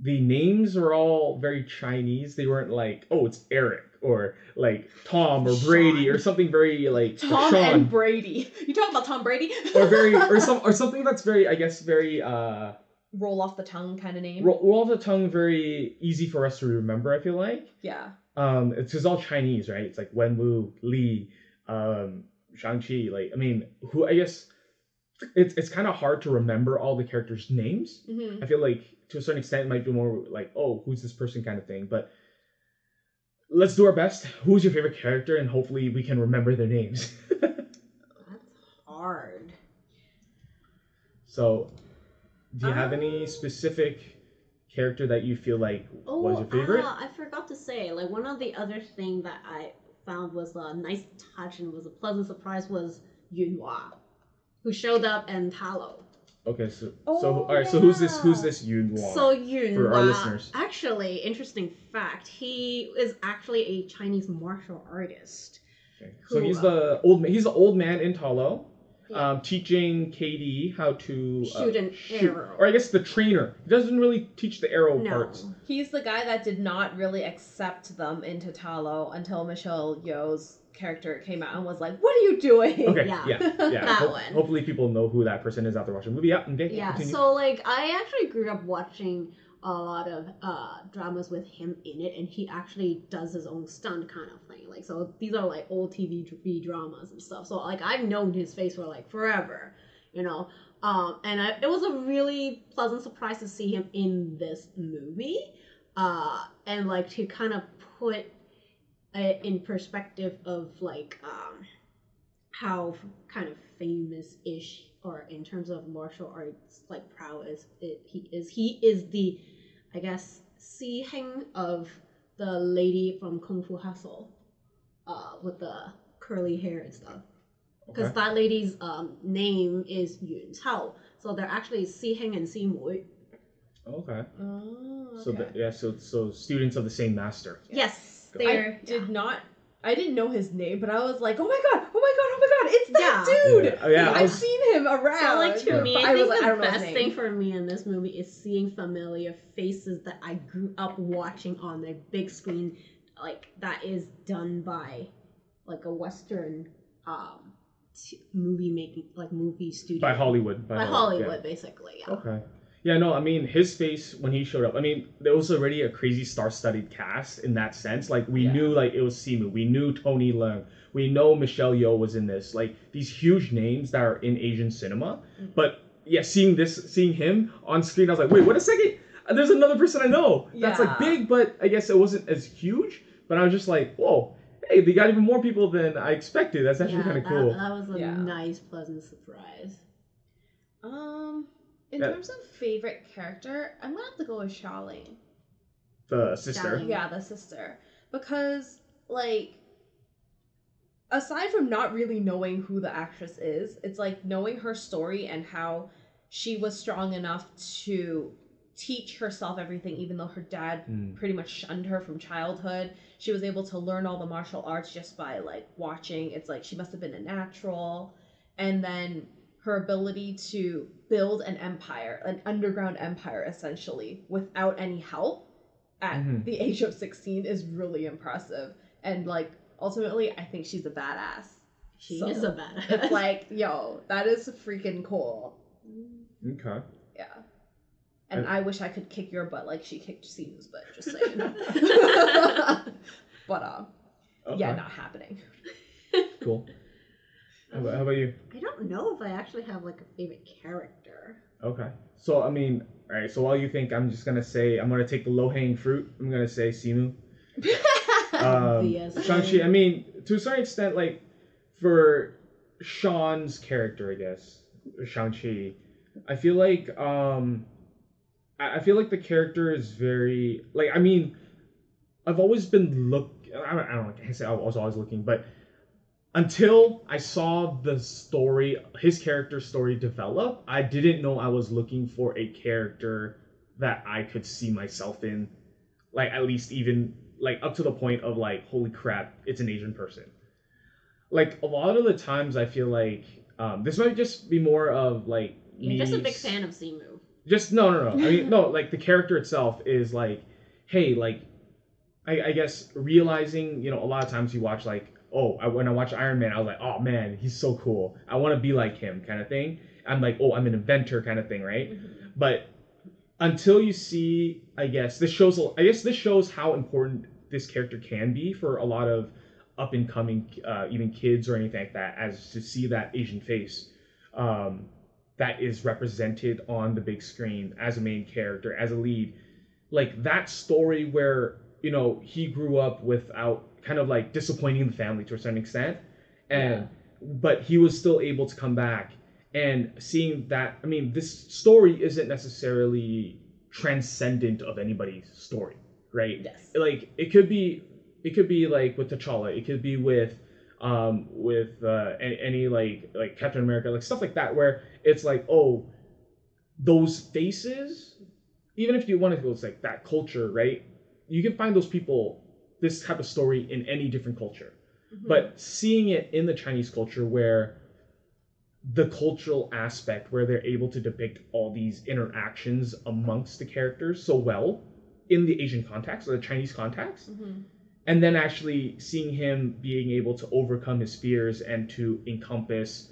the names are all very Chinese. They weren't like, oh, it's Eric or like Tom or Brady or something very like Tom Sean and Brady. You talking about Tom Brady? or very or some or something that's very I guess very uh roll off the tongue kind of name. roll, roll off the tongue, very easy for us to remember. I feel like. Yeah. um it's just all chinese right it's like wenwu li um shang-chi like i mean who i guess it's it's kind of hard to remember all the characters names hmm i feel like to a certain extent it might be more like oh who's this person kind of thing but let's do our best who's your favorite character and hopefully we can remember their names That's hard. so do you have Um, any specific character that you feel like Oh, was your favorite ah, I forgot to say, like one of the other thing that I found was a nice touch and was a pleasant surprise was Yuen Wah, who showed up in Ta Lo. Okay so Oh, so all right so who's this who's yeah. this yun So Yuen Wah, for our listeners. actually, interesting fact, he is actually a Chinese martial artist. Okay. So Who, he's uh, the old ma- he's the old man in Ta Lo, Yeah. um, teaching Katy how to uh, Shoot an arrow. or I guess the trainer. He doesn't really teach the arrow no, parts. He's the guy that did not really accept them into Ta Lo until Michelle Yeoh's character came out and was like, "What are you doing?" Okay, Yeah. yeah, yeah. That Ho- one. Hopefully, people know who that person is after watching the movie. Yeah, okay, yeah continue. so like i actually grew up watching a lot of uh dramas with him in it and he actually does his own stunt kind of thing like so these are like old tv dramas and stuff so like i've known his face for like forever you know um and I, it was a really pleasant surprise to see him in this movie uh and like to kind of put it in perspective of like um how kind of famous ish or in terms of martial arts like prowess it, he is he is the i guess Si Heng of the lady from kung fu hustle uh with the curly hair and stuff because okay. that lady's um name is Yuen Qiu. so they're actually Si Heng and Si Mui. okay. Oh, So the, yeah, so so students of the same master. yes Go. They're I did not. I didn't know his name, but I was like, "Oh my god! Oh my god! Oh my god! It's that Yeah. dude! Yeah, oh, yeah, I I've was- seen him around." So like to Yeah. me, But I, think was the I don't know his best thing for me in this movie is seeing familiar faces that I grew up watching on the big screen, like that is done by like a Western um t- movie making like movie studio By Hollywood. by yeah. Hollywood basically. Yeah. Okay. Yeah, no, I mean his face when he showed up. I mean, there was already a crazy star-studded cast in that sense. Like we Yeah. knew like it was Simu, we knew Tony Leung, we know Michelle Yeoh was in this. Like these huge names that are in Asian cinema. Mhm. But yeah, seeing this, seeing him on screen, I was like, wait, what a second. There's another person I know that's like big, but I guess it wasn't as huge. But I was just like, whoa, hey, they got even more people than I expected. That's actually Yeah, kind of that, cool. that was a Yeah. nice, pleasant surprise. Um, in Yeah. terms of favorite character, I'm gonna have to go with Xialing. The sister. Yeah, the sister, because like, aside from not really knowing who the actress is, it's like knowing her story and how she was strong enough to teach herself everything, even though her dad Mm. pretty much shunned her from childhood. She was able to learn all the martial arts just by like watching. It's like she must have been a natural. And then her ability to build an empire, an underground empire essentially, without any help at Mhm. the age of 16 is really impressive. And like ultimately, I think she's a badass. She So, is a badass. It's like, yo, that is freaking cool. Okay. Yeah. And And- I wish I could kick your butt like she kicked Simu's butt, just saying. but um, okay. yeah, not happening. Cool. How about, how about you? I don't know if I actually have like a favorite character. Okay. So I mean, all right. So while you think, I'm just gonna say I'm gonna take the low hanging fruit. I'm gonna say Simu. Um, Obviously. Shang-Chi, I mean, to a certain extent, like, for Shaun's character, I guess, Shang-Chi, I feel like, um, I I feel like the character is very, like, I mean, I've always been look, I don't, I don't know, I can't say I was always looking, but until I saw the story, his character story develop, I didn't know I was looking for a character that I could see myself in, like, at least even like up to the point of like holy crap it's an asian person like a lot of the times i feel like um, this might just be more of like You're just a big fan of Simu. just no no no i mean no like the character itself is like hey like I, I guess realizing you know a lot of times you watch like oh I, when i watch iron man i was like oh man he's so cool. I want to be like him kind of thing. I'm like oh i'm an inventor kind of thing right? But until you see i guess this shows i guess this shows how important this character can be for a lot of up and coming uh, even kids or anything like that as to see that asian face um, that is represented on the big screen as a main character as a lead. Like that story where you know he grew up without kind of like disappointing the family to a certain extent. And but he was still able to come back. And seeing that i mean this story isn't necessarily transcendent of anybody's story right? Yes. like it could be it could be like with T'Challa, it could be with um with uh any, any like like Captain America, like stuff like that where it's like, oh, those faces, even if you want to go it's like that culture, right? You can find those people this type of story in any different culture. Mhm. But seeing it in the Chinese culture where the cultural aspect where they're able to depict all these interactions amongst the characters so well in the Asian context or the Chinese context, Mhm. and then actually seeing him being able to overcome his fears and to encompass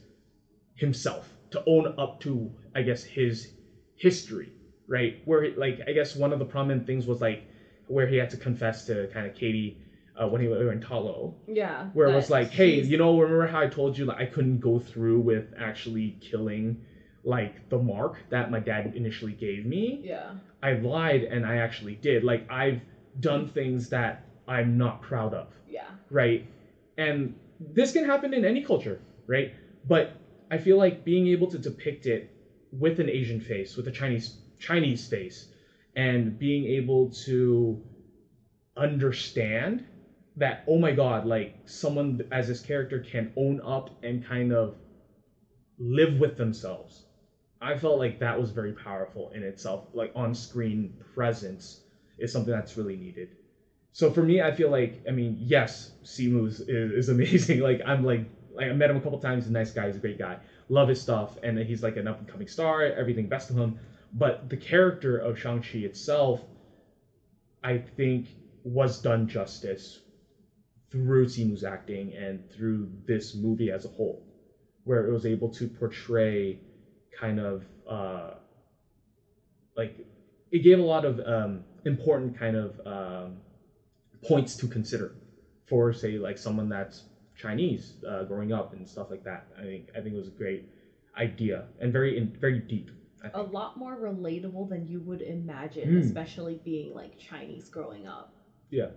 himself, to own up to, I guess, his history, right? Where, like, I guess one of the prominent things was like where he had to confess to kind of Katy uh, when he was in Ta Lo, Yeah. where it was like, hey, you know, remember how I told you that I couldn't go through with actually killing like the mark that my dad initially gave me? Yeah. I lied and I actually did. Like I've done things that I'm not proud of, Yeah. right? And this can happen in any culture, right? But I feel like being able to depict it with an Asian face, with a Chinese Chinese face, and being able to understand that oh my god, like someone as this character can own up and kind of live with themselves. I felt like that was very powerful in itself. Like on screen presence is something that's really needed. So for me, I feel like I mean, yes, Simu is, is amazing. Like I'm like like I met him a couple times. He's a nice guy. He's a great guy. Love his stuff, and he's like an up and coming star. Everything best of him. But the character of Shang Chi itself, I think, was done justice through Simu's acting and through this movie as a whole, where it was able to portray kind of uh, like it gave a lot of um, important kind of um, points to consider for say like someone that's Chinese uh, growing up and stuff like that. I think I think it was a great idea and very in, very deep. I A think. lot more relatable than you would imagine, Mm. especially being like Chinese growing up. Yeah.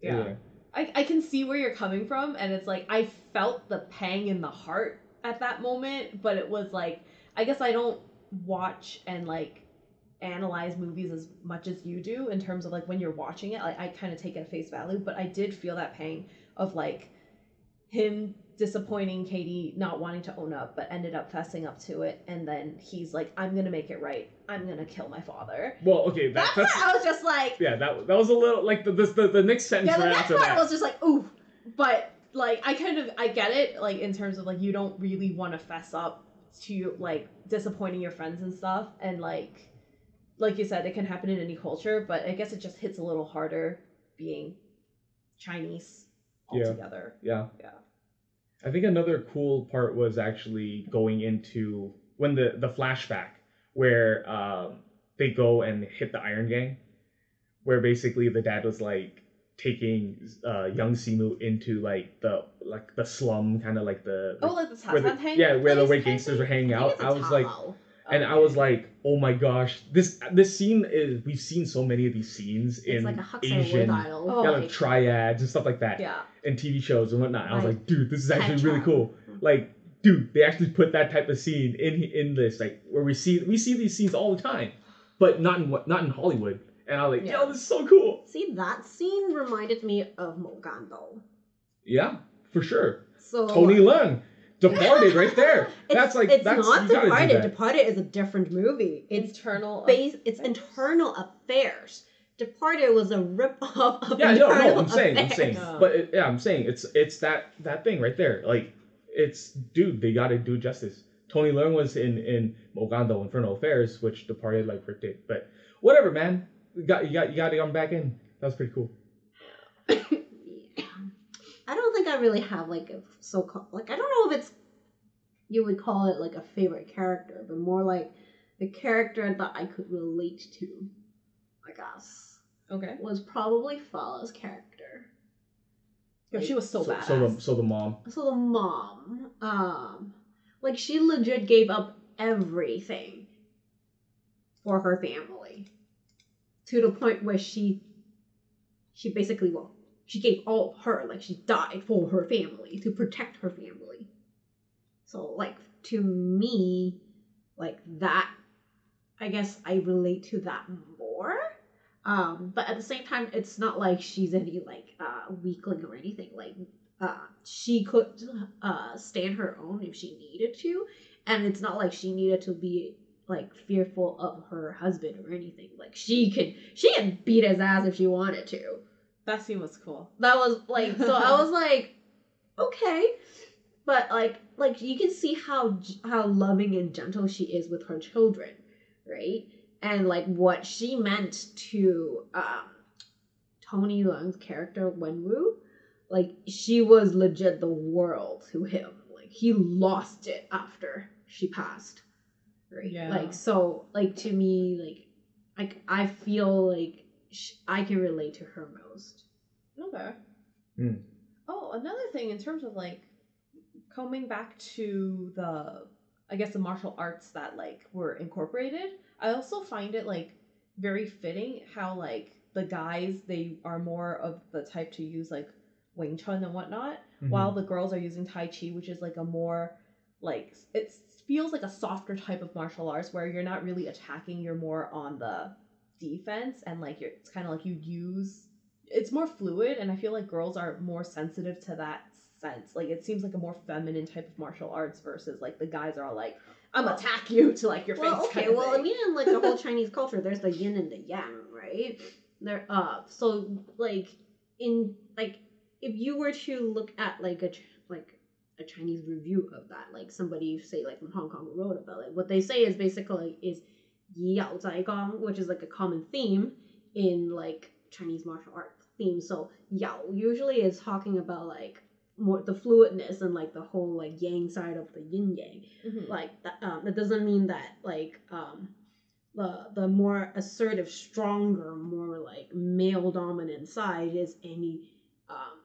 Yeah. I, I can see where you're coming from, and it's like I felt the pang in the heart at that moment, but it was like I guess I don't watch and like analyze movies as much as you do in terms of like when you're watching it. Like I kind of take it at face value, but I did feel that pang of like him disappointing Katy not wanting to own up, but ended up fessing up to it, and then he's like, "I'm gonna make it right. I'm gonna kill my father." Well, okay, that, That part, that's I was just like, yeah, that that was a little like the the the, next sentence yeah, the right next after part that. was just like, ooh, but like I kind of I get it, like in terms of like you don't really want to fess up to like disappointing your friends and stuff, and like like you said, it can happen in any culture, but I guess it just hits a little harder being Chinese Yeah. altogether. Yeah. Yeah. I think another cool part was actually going into when the the flashback where um they go and hit the Iron Gang, where basically the dad was like taking uh young Simu into like the like the slum kind of like the Oh, like the where the, yeah where the way gangsters were hanging out. I was like. And I was like, oh my gosh, this this scene is we've seen so many of these scenes it's in like a Asian word idol. Oh, yeah, like, like triads and stuff like that yeah. and TV shows and whatnot. I was Like, like, dude, this is actually really cool. Like, dude, they actually put that type of scene in in this, like where we see we see these scenes all the time, but not in what not in Hollywood. And I was like, Yeah. yo, this is so cool. See, that scene reminded me of Mogando. Yeah, for sure. So Tony Leung, Departed, right there. It's, that's like it's that's not you gotta do Departed. that. Departed is a different movie. It's internal. base. It's affairs. internal affairs. Departed was a rip off of Yeah, no, internal no, I'm saying, I'm saying, Yeah. but it, yeah, I'm saying it's it's that that thing right there. Like, it's dude, they gotta do justice. Tony Leung was in in Mogando Infernal Affairs, which Departed like ripped it. But whatever, man. You got you got you got to come back in. That was pretty cool. Yeah. I don't think I really have like a so called like I don't know if it's you would call it like a favorite character, but more like the character that I could relate to. I guess Okay. was probably Fala's character. Yeah, she was so, badass. So the so the mom. So the mom, um, like she legit gave up everything for her family to the point where she she basically well she gave all of her like she died for her family to protect her family. So like to me like that i guess i relate to that more. Um but at the same time it's not like she's any like uh weakling or anything. Like uh she could uh stand her own if she needed to. And it's not like she needed to be like fearful of her husband or anything. Like she could she can beat his ass if she wanted to That scene was cool. that was like so i was like okay but like like you can see how how loving and gentle she is with her children right and like what she meant to um tony leung's character wenwu like she was legit the world to him like he lost it after she passed right Yeah. like so like to me like like i feel like sh- i can relate to her most Okay. Hmm. Oh, another thing in terms of like coming back to the I guess the martial arts that like were incorporated, I also find it like very fitting how like the guys they are more of the type to use like Wing Chun and whatnot, Mhm. while the girls are using Tai Chi, which is like a more like it feels like a softer type of martial arts where you're not really attacking, you're more on the defense and like you're it's kind of like you use it's more fluid and I feel like girls are more sensitive to that sense. Like it seems like a more feminine type of martial arts versus like the guys are all like I'm Well- attack you to like your well, face. okay. well, I mean, in like the whole Chinese culture, there's the yin and the yang, right? There, uh, so like in like if you were to look at like a like a Chinese review of that, like somebody say like from Hong Kong wrote about it, what they say is basically is yao zai gong, which is like a common theme in like Chinese martial art theme. So yao usually is talking about like more the fluidness and like the whole like yang side of the yin yang Mhm. like that um that doesn't mean that like um the the more assertive stronger more like male dominant side is any um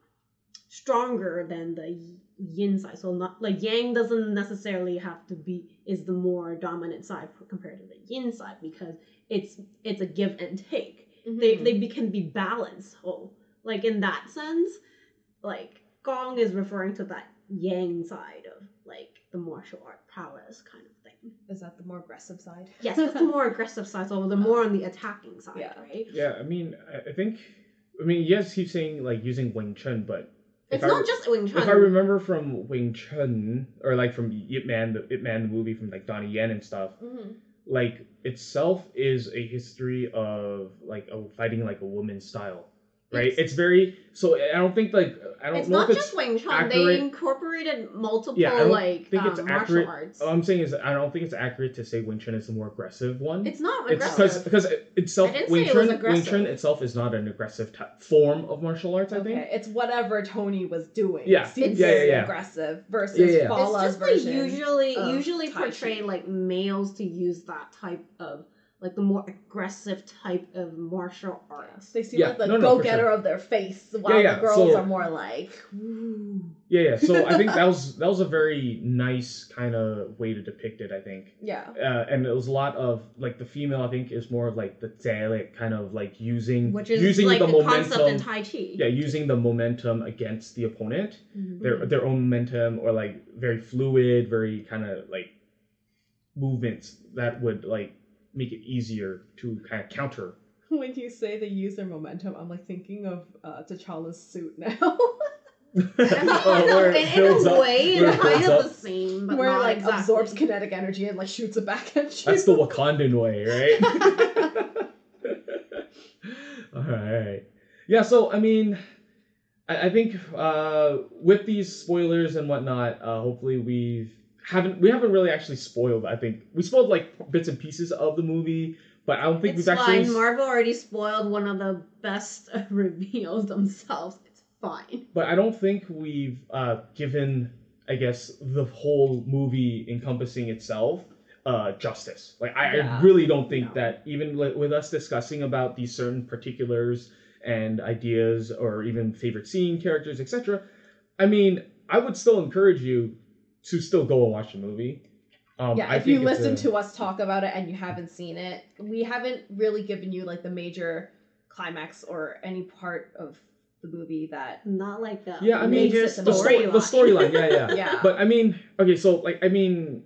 stronger than the yin side. So not like yang doesn't necessarily have to be is the more dominant side compared to the yin side because it's it's a give and take. They Mhm. they be, can be balanced whole. Like in that sense like gong is referring to that yang side of like the martial art prowess kind of thing. Is that the more aggressive side? yes that's the more aggressive side. So the more on the attacking side Yeah. right? Yeah, I mean, I- I think, I mean, yes, he's saying like using Wing Chun, but It's I not re- just Wing Chun. If I remember from Wing Chun or like from Ip Man, the Ip Man the movie from like Donnie Yen and stuff, Mhm. like itself is a history of like a, fighting like a woman's style, right? It's- It's, very so. I don't think like I don't it's know not if it's. just Wing Chun. accurate- They incorporated multiple Yeah, I don't like think um, it's martial accurate. arts. All I'm saying is I don't think it's accurate to say Wing Chun is the more aggressive one. it's not It's aggressive. because because itself Wing say it Chun Wing. Chun itself is not an aggressive ty form of martial arts. I Okay, think. it's whatever Tony was doing. Yeah, seems yeah, yeah, very yeah. aggressive versus Yeah, yeah, yeah. Fala's it's just like version. usually usually portray like males to use that type of like the more aggressive type of martial arts. They seem Yeah, like the no, no, go-getter sure. of their face, while yeah, the girls so- are more like, "Ooh." Yeah, yeah. So I think that was that was a very nice kind of way to depict it. I think. yeah. uh, and it was a lot of like the female. I think is more of like the Dalek kind of like using Which is using like the, the, momentum. concept in Tai Chi. yeah, using the momentum against the opponent, Mhm. their their own momentum, or like very fluid, very kind of like movements that would like make it easier to kind of counter. When you say they use their momentum, I'm like thinking of uh, T'Challa's suit now, I mean, Oh, in, a, it in builds a way, it's kind of up. the same, but where not like exactly. absorbs kinetic energy and like shoots it back at you. That's the Wakandan way, right? All right. Yeah, so I mean, I, I think uh, with these spoilers and whatnot, uh, hopefully we've haven't we haven't really actually spoiled. I think we spoiled like bits and pieces of the movie, but I don't think It's we've actually. fine. Marvel already spoiled one of the best reveals themselves. It's fine. but I don't think we've uh, given, I guess, the whole movie encompassing itself uh, justice. Like I, Yeah. I really don't think No. that even with us discussing about these certain particulars and ideas, or even favorite scene, characters, etc. I mean, I would still encourage you to still go and watch the movie. Um, yeah, I if you think it's listen a- to us talk about it and you haven't seen it, we haven't really given you like the major climax or any part of the movie that Not like the Yeah, I mean, major the the, sto- the storyline, yeah, yeah. Yeah. But I mean, okay, so like, I mean,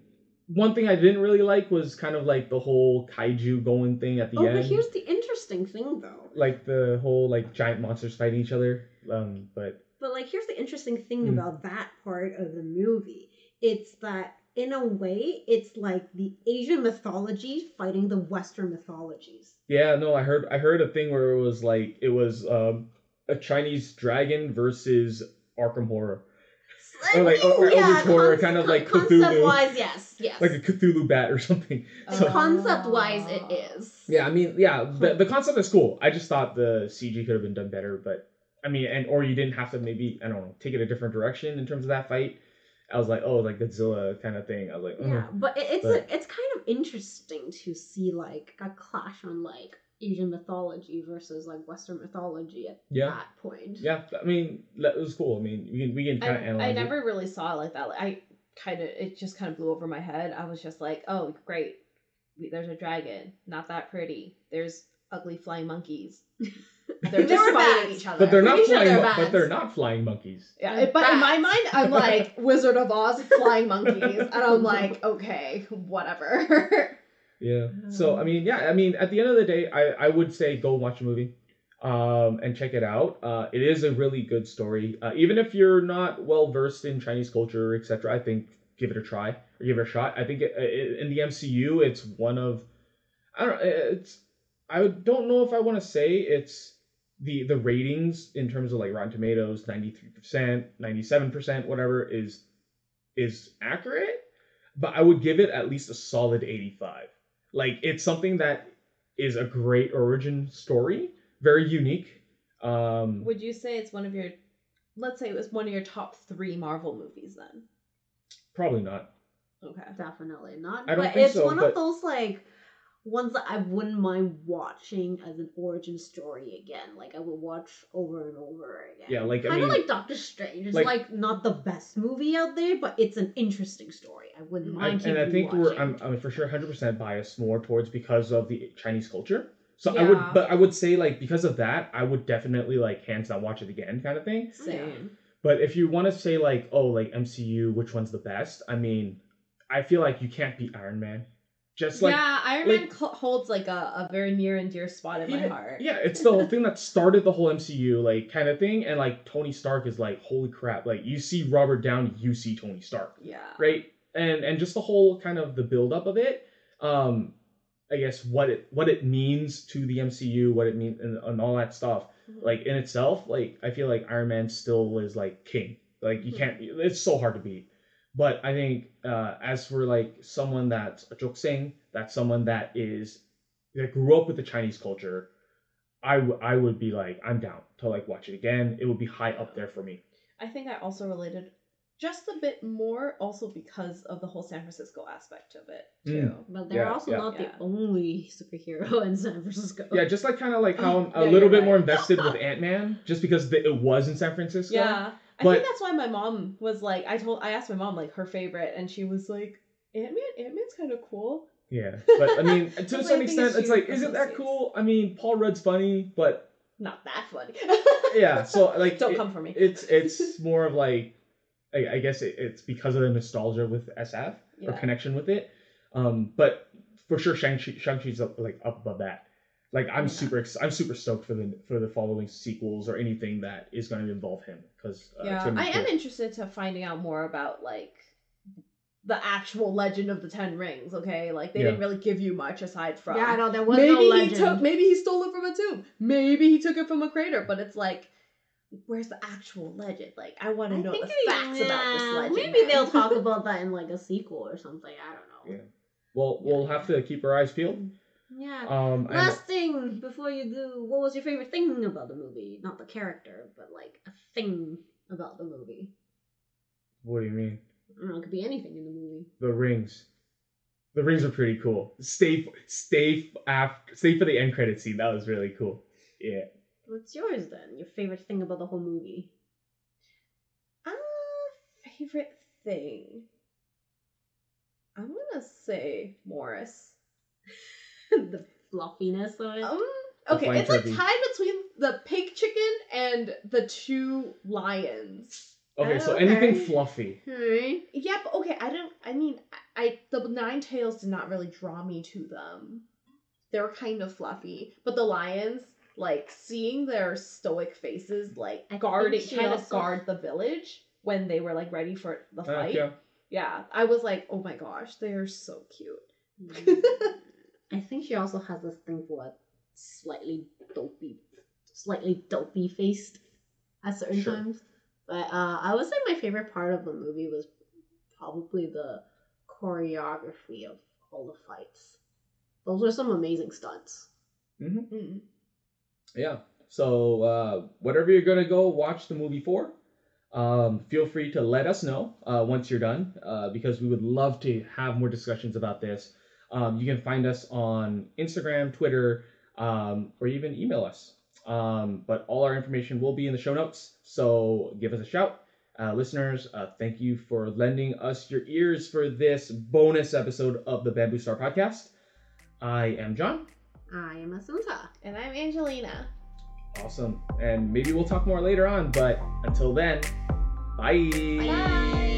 one thing I didn't really like was kind of like the whole kaiju going thing at the Oh, end, but here's the interesting thing, though. like the whole like giant monsters fighting each other. Um, but But like, here's the interesting thing Mm. about that part of the movie. It's that in a way, it's like the Asian mythology fighting the Western mythologies. yeah, no, I heard I heard a thing where it was like it was um a Chinese dragon versus Arkham Horror, Or like- or- or Eldritch Horror, kind of like Cthulhu. Concept wise, yes, yes. like a Cthulhu bat or something. So- concept wise, it is. Yeah, I mean, yeah, the, the concept is cool. I just thought the CG could have been done better, but I mean, and or you didn't have to maybe I don't know take it a different direction in terms of that fight. I was like, oh, like Godzilla kind of thing. I was like, Yeah, "Ugh." but it, it's But- a, it's kind of interesting to see like a clash on like Asian mythology versus like Western mythology at yeah, that point. yeah. I mean, that was cool. I mean, we can we can kind of I, analyze. I it. never really saw it like that. Like, I kind of it just kind of blew over my head. I was just like, oh great, there's a dragon, not that pretty. There's ugly flying monkeys. They're just were fighting bats. each other. But they're not Pretty sure flying. they're mon- bats. but they're not flying monkeys. Yeah, They're but in my mind, I'm like Wizard of Oz flying monkeys, and I'm like, okay, whatever. Yeah. So I mean, yeah. I mean, at the end of the day, I I would say go watch a movie, um, and check it out. Uh, it is a really good story. Uh, even if you're not well versed in Chinese culture, etc., I think give it a try or give it a shot. I think it, it, in the MCU, it's one of I don't. It's I don't know if I want to say it's the the ratings in terms of like Rotten Tomatoes, ninety three percent, ninety seven percent, whatever is is accurate, but I would give it at least a solid eighty five. Like it's something that is a great origin story, very unique. Um, Would you say it's one of your, let's say it was one of your top three Marvel movies then? probably not. Okay. Definitely not. I don't but think it's so, one but- of those like ones that I wouldn't mind watching as an origin story again. Like I would watch over and over again. Yeah, like, I kind of mean- like Doctor Strange. It's like- like, not the best movie out there, but it's an interesting story. I wouldn't I, mind. and I keeping think we're. I'm, I'm for sure 100% biased more towards because of the Chinese culture. So I would, but I would say like because of that, I would definitely like hands down watch it again kind of thing. Same. But if you want to say like, oh, like MCU, which one's the best? I mean, I feel like you can't beat Iron Man. Just like yeah, Iron like- Man holds like a, a very near and dear spot in my heart. Yeah, it's the whole thing that started the whole MCU, like kind of thing, and like Tony Stark is like, holy crap! Like you see Robert Downey, you see Tony Stark, Yeah. right? And and just the whole kind of the buildup of it, um, I guess what it what it means to the MCU, what it means, and, and all that stuff. Mhm. Like in itself, like I feel like Iron Man still is like king. Like you Mhm. can't, it's so hard to beat. But I think uh, as for like someone that's a jokseng, that's someone that is that grew up with the Chinese culture, I, w- I would be like I'm down to like watch it again. It would be high up there for me. I think I also related just a bit more, also because of the whole San Francisco aspect of it too. Mm. But they're Yeah, also yeah. not Yeah. the only superhero in San Francisco. Yeah, just like kind of like how I'm a Yeah, little bit right. more invested with Ant Man, just because the, it was in San Francisco. Yeah. I But- think that's why my mom was like, I told, I asked my mom like her favorite, and she was like, Ant Man, Ant Man's kind of cool. Yeah, but I mean, to certain extent, it's like, isn't that cool? I mean, Paul Rudd's funny, but Not that funny. yeah. So like, Don't it- come for me. it's it's more of like I, I guess it, it's because of the nostalgia with SF or connection with it. Um, but for sure, Shang Chi Shang Chi's like up above that. Like I'm Yeah. super ex- I'm super stoked for the for the following sequels or anything that is going to involve him because uh, yeah, I cool. am interested to finding out more about like the actual legend of the Ten Rings. Okay, like they Yeah. didn't really give you much aside from. Yeah, I know there was maybe no he took, maybe he stole it from a tomb. Maybe he took it from a crater. But it's like, where's the actual legend? Like, I want to know think the they- facts about this legend. Maybe man. they'll talk about that in like a sequel or something. I don't know. Yeah. Well, we'll have to keep our eyes peeled. Yeah. Um, and- Last thing before you do, what was your favorite thing about the movie? Not the character, but like a thing about the movie. what do you mean? I don't know. It could be anything in the movie. The rings. The rings are pretty cool. Stay, stay after, stay for the end credit scene. That was really cool. Yeah. What's yours then? Your favorite thing about the whole movie? Ah, favorite thing. I'm gonna say Morris. the fluffiness of it. Um, okay, flying it's like tied between the pig chicken and the two lions. Okay, so Okay. anything fluffy. Alright. Yeah, but okay, I don't. I mean, I, I the nine tails did not really draw me to them. They were kind of fluffy, but the lions, like seeing their stoic faces, like I guarding, think she trying to guard the village when they were like ready for the Uh, fight. yeah. yeah, I was like, oh my gosh, they are so cute. I think she also has this thing for a slightly dopey, slightly dopey faced at certain Sure. times. But uh, I would say my favorite part of the movie was probably the choreography of all the fights. Those were some amazing stunts. Mm. Yeah. So uh, whatever you're gonna go watch the movie for, um, feel free to let us know uh, once you're done, uh, because we would love to have more discussions about this. Um, you can find us on Instagram, Twitter, um, or even email us. Um, but all our information will be in the show notes. So give us a shout. Uh, listeners, uh, thank you for lending us your ears for this bonus episode of the Bamboo Star Podcast. I am John. I am Asunta. And I'm Angelina. Awesome. And maybe we'll talk more later on, but until then, bye. Bye.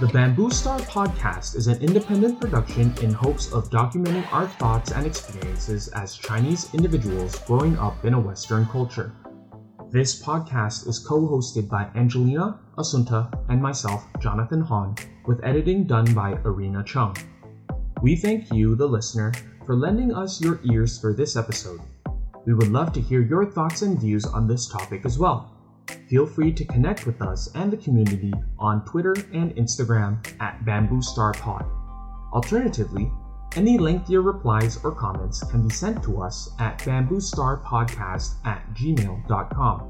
The Bamboo Star podcast is an independent production in hopes of documenting our thoughts and experiences as Chinese individuals growing up in a Western culture. This podcast is co hosted by Angelina, Asunta, and myself, Jonathan Hahn, with editing done by Arena Chung. We thank you, the listener, for lending us your ears for this episode. We would love to hear your thoughts and views on this topic as well. Feel free to connect with us and the community on Twitter and Instagram at Bamboo Star Pod. Alternatively, any lengthier replies or comments can be sent to us at bamboostarpodcast at gmail.com.